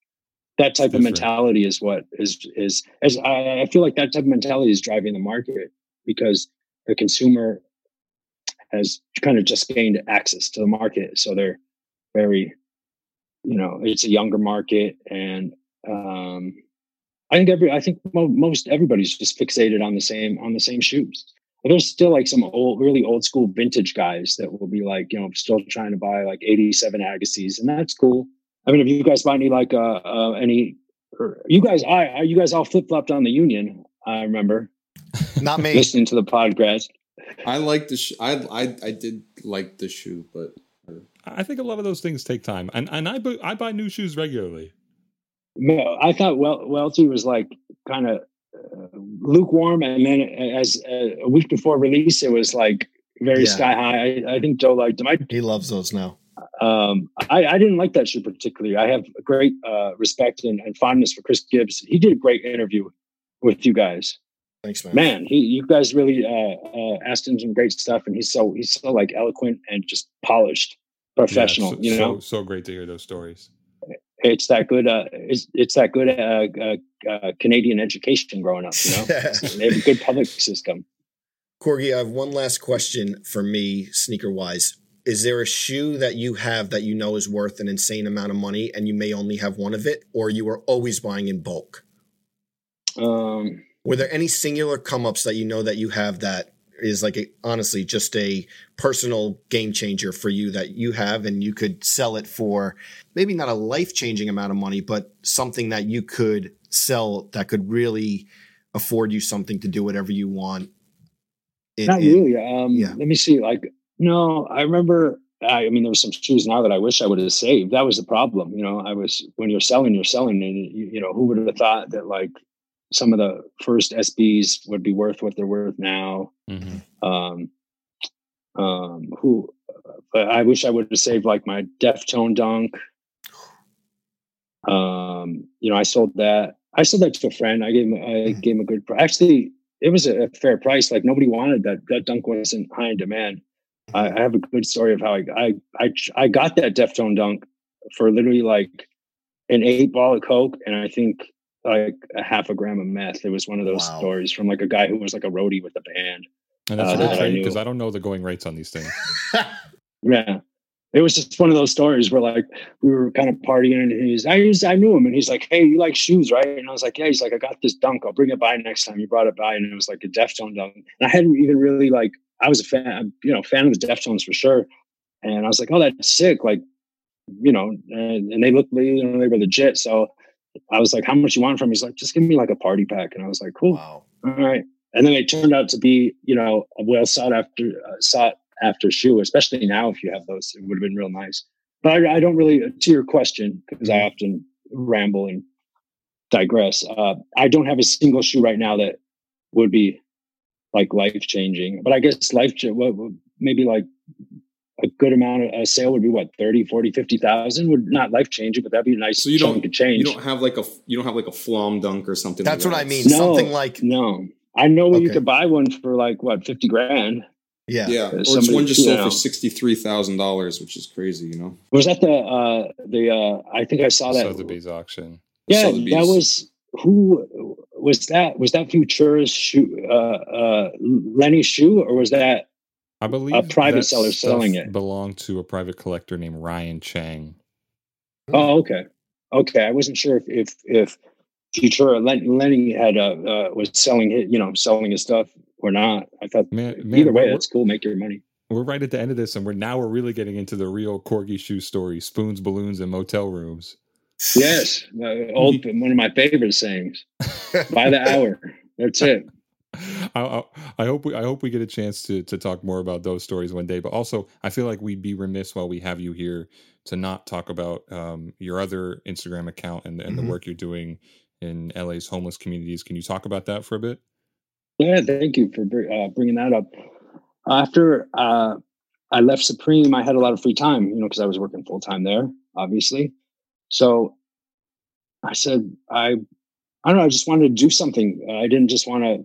that type of mentality is what is is as I, I feel like that type of mentality is driving the market because the consumer has kind of just gained access to the market. So they're very you know it's a younger market and um i think every i think mo- most everybody's just fixated on the same on the same shoes but there's still like some old really old school vintage guys that will be like you know still trying to buy like 87 Agassis and that's cool i mean if you guys buy any like uh, uh any or you guys i I- you guys all flip-flopped on the union i remember Not me. listening to the podcast I like the. Sh- I I I did like the shoe, but I think a lot of those things take time, and and I bu- I buy new shoes regularly. No, I thought well, Welty was like kind of uh, lukewarm, and then as uh, a week before release, it was like very Yeah. sky high. I, I think Joe liked him. I, He loves those now. um, I, I didn't like that shoe particularly. I have great uh, respect and, and fondness for Chris Gibbs. He did a great interview with you guys. Thanks, man. Man, he you guys really uh, uh, asked him some great stuff, and he's so he's so like eloquent and just polished, professional. Yeah, so, you know, so, so great to hear those stories. It's that good. Uh, it's, it's that good uh, uh, uh, Canadian education growing up. You know, <laughs> they have a good public system. Corgi, I have one last question for me, sneaker wise. Is there a shoe that you have that you know is worth an insane amount of money and you may only have one of it, or you are always buying in bulk? Um, Were there any singular come ups that you know that you have that is like a, honestly just a personal game changer for you that you have and you could sell it for maybe not a life changing amount of money, but something that you could sell that could really afford you something to do whatever you want? in- not in- really. Um, yeah. Let me see. Like, no, I remember. I, I mean, there were some shoes now that I wish I would have saved. That was the problem. You know, I was when you're selling, you're selling, and you, you know, who would have thought that like some of the first SBs would be worth what they're worth now. Mm-hmm. um um who but i wish i would have saved like my deftone dunk. Um you know i sold that. I sold that to a friend. I gave him i gave him a good price actually it was a, fair price. Like nobody wanted that that dunk wasn't high in demand. I, I have a good story of how I, I i i got that deftone dunk for literally like an eight ball of coke and i think like a half a gram of meth. It was one of those Wow. stories from like a guy who was like a roadie with a band. And that's Uh, that I because I don't know the going rates on these things. <laughs> Yeah. It was just one of those stories where like we were kind of partying and he's I used I knew him and he's like, Hey, you like shoes, right? And I was like, Yeah, he's like, I got this dunk. I'll bring it by next time. He brought it by and it was like a Deftone dunk. And I hadn't even really like I was a fan, you know, fan of the Deftones for sure. And I was like, Oh, that's sick. Like, you know, and, and they looked you know, they were legit. So I was like, How much you want from him? He's like, just give me like a party pack. And I was like, Cool. Wow. All right. And then it turned out to be, you know, a well sought after uh, sought after shoe, especially now if you have those, it would have been real nice. But I, I don't really, to your question, because I often ramble and digress. Uh, I don't have a single shoe right now that would be like life changing. But I guess life, maybe like a good amount of a sale would be what 30, 40, 50,000 would not life changing, but that'd be a nice So you don't chunk of change. you don't have like a you don't have like a flom dunk or something. That's like what that. I mean. Something like no. I know where you could buy one for like what, 50 grand. yeah. Yeah, Uh, or it's somebody- one just sold know. for sixty three thousand dollars, which is crazy. You know, Was that the uh the uh I think I saw that Sotheby's auction. Yeah, Sotheby's. that was who was that? Was that Futura's shoe uh uh Lenny's shoe or was that I believe A private seller selling it. belonged to a private collector named Ryan Chang. Oh, okay. Okay, I wasn't sure if if, if Futura Lenny had uh, uh was selling his, you know, selling his stuff or not. I thought Man, man, either way that's cool, make your money. We're right at the end of this, and we're now we're really getting into the real corgi shoe story: spoons, balloons, and motel rooms. Yes, uh, old <laughs> one of my favorite sayings. By the hour. That's it. <laughs> I, I, hope we I hope we get a chance to to talk more about those stories one day. But also, I feel like we'd be remiss while we have you here to not talk about um, your other Instagram account and, and Mhm. the work you're doing in LA's homeless communities. Can you talk about that for a bit? Yeah, thank you for uh, bringing that up. After uh, I left Supreme, I had a lot of free time, you know, because I was working full time there, obviously. So I said, I, I don't know, I just wanted to do something. I didn't just want to,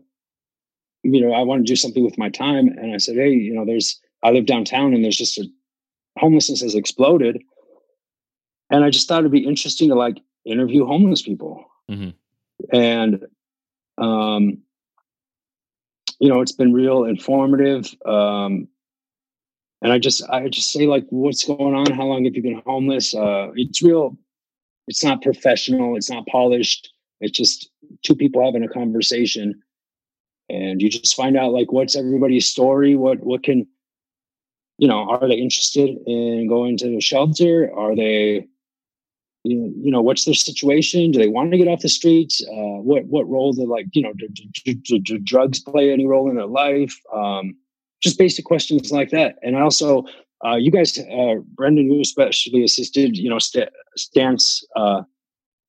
you know, I want to do something with my time. And I said, hey, you know, there's, I live downtown, and there's just a homelessness has exploded, and I just thought it'd be interesting to like interview homeless people, Mhm. and um you know, it's been real informative. Um, and I just, I just say like, what's going on? How long have you been homeless? Uh, it's real. It's not professional. It's not polished. It's just two people having a conversation, and you just find out like what's everybody's story. What what can, you know, are they interested in going to the shelter? Are they, you know, what's their situation? Do they want to get off the streets? Uh, what what role do like you know do, do, do, do drugs play any role in their life? Um, just basic questions like that. And also, uh, you guys, uh, Brendan, you especially assisted, you know, st- stance uh,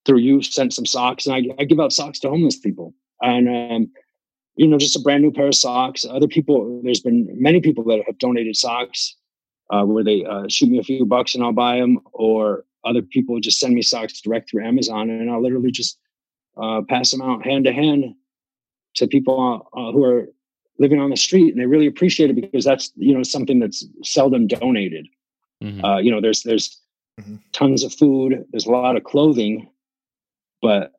through you sent some socks, and I, I give out socks to homeless people, and um, you know, just a brand new pair of socks. Other people, there's been many people that have donated socks uh, where they uh, shoot me a few bucks and I'll buy them, or other people just send me socks direct through Amazon, and I'll literally just uh, pass them out hand to hand to people uh, who are living on the street, and they really appreciate it because that's you know something that's seldom donated. Mhm. Uh, you know, there's there's Mhm. tons of food, there's a lot of clothing, but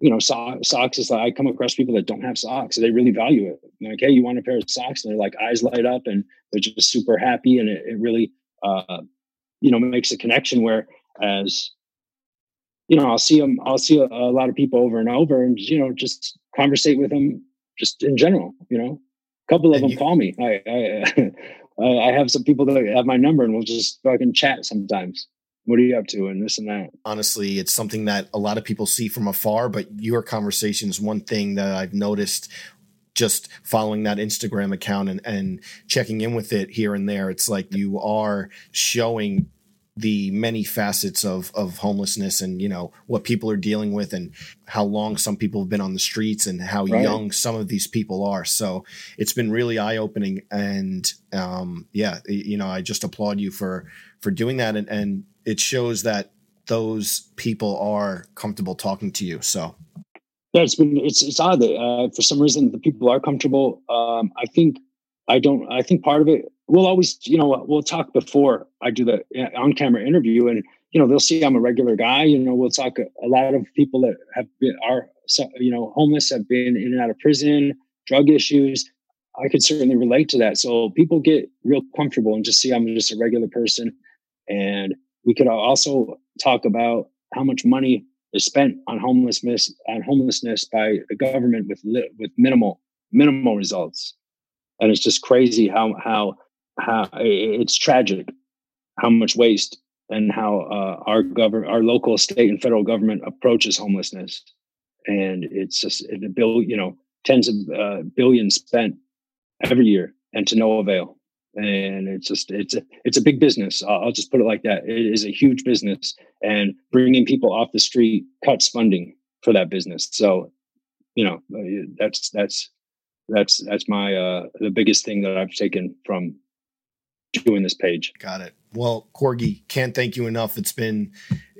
you know, so- socks is like I come across people that don't have socks, so they really value it. They're like, hey, you want a pair of socks? And they're like eyes light up, and they're just super happy, and it, it really, uh, you know, makes a connection. Where as you know, I'll see them, I'll see a, a lot of people over and over, and you know, just conversate with them, just in general. You know, a couple of And them you- call me. I, <laughs> I I have some people that have my number, and we'll just fucking chat sometimes. What are you up to, and this and that. honestly it's something that a lot of people see from afar but your conversation is one thing that i've noticed just following that instagram account and, and checking in with it here and there it's like you are showing the many facets of of homelessness and you know what people are dealing with and how long some people have been on the streets and how Right. young some of these people are so it's been really eye-opening and um yeah you know i just applaud you for for doing that and and it shows that those people are comfortable talking to you so Yeah, it's been it's it's odd that uh, for some reason the people are comfortable. Um, I think I don't. I think part of it we'll always you know we'll talk before I do the on camera interview, and you know, they'll see I'm a regular guy. You know, we'll talk a, lot of people that have been are you know homeless have been in and out of prison, drug issues. I could certainly relate to that. So people get real comfortable and just see I'm just a regular person. And we could also talk about how much money is spent on homelessness on homelessness by the government with with minimal minimal results. And it's just crazy how how how it's tragic how much waste and how uh, our government, our local, state, and federal government approaches homelessness. And it's just a bill, you know, tens of uh, billions spent every year, and to no avail. And it's just it's a it's a big business. I'll, just put it like that. It is a huge business, and bringing people off the street cuts funding for that business. So, you know, uh, that's that's that's that's my uh, the biggest thing that I've taken from doing this page. Got it. Well, Corgi, can't thank you enough. It's been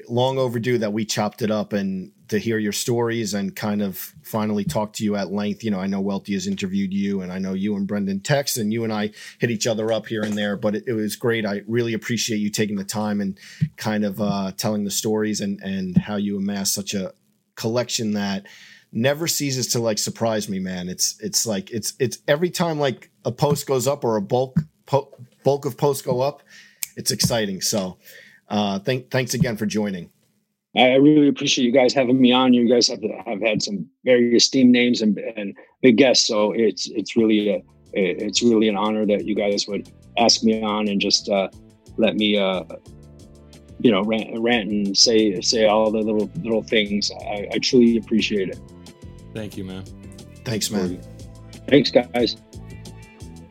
long overdue that we chopped it up and to hear your stories and kind of finally talk to you at length. You know, I know Welty has interviewed you and I know you and Brendan text and you and I hit each other up here and there, but it, it was great. I really appreciate you taking the time and kind of uh, telling the stories and, and how you amass such a collection that never ceases to like surprise me, man. It's, it's like, it's, it's every time like a post goes up or a bulk po- bulk of posts go up, it's exciting. So, uh, thank, thanks again for joining. I really appreciate you guys having me on. You guys have have had some very esteemed names and, and big guests, so it's it's really a it's really an honor that you guys would ask me on and just uh, let me uh, you know rant, rant and say say all the little little things. I, I truly appreciate it. Thank you, man. Thanks, man. Thanks, guys.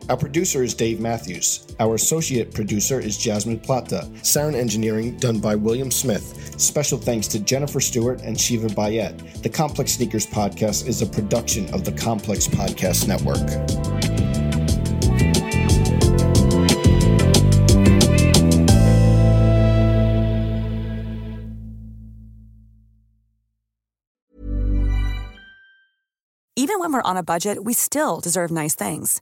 Our producer is Dave Matthews. Our associate producer is Jasmine Plata. Sound engineering done by William Smith. Special thanks to Jennifer Stewart and Shiva Bayet. The Complex Sneakers Podcast is a production of the Complex Podcast Network. Even when we're on a budget, we still deserve nice things.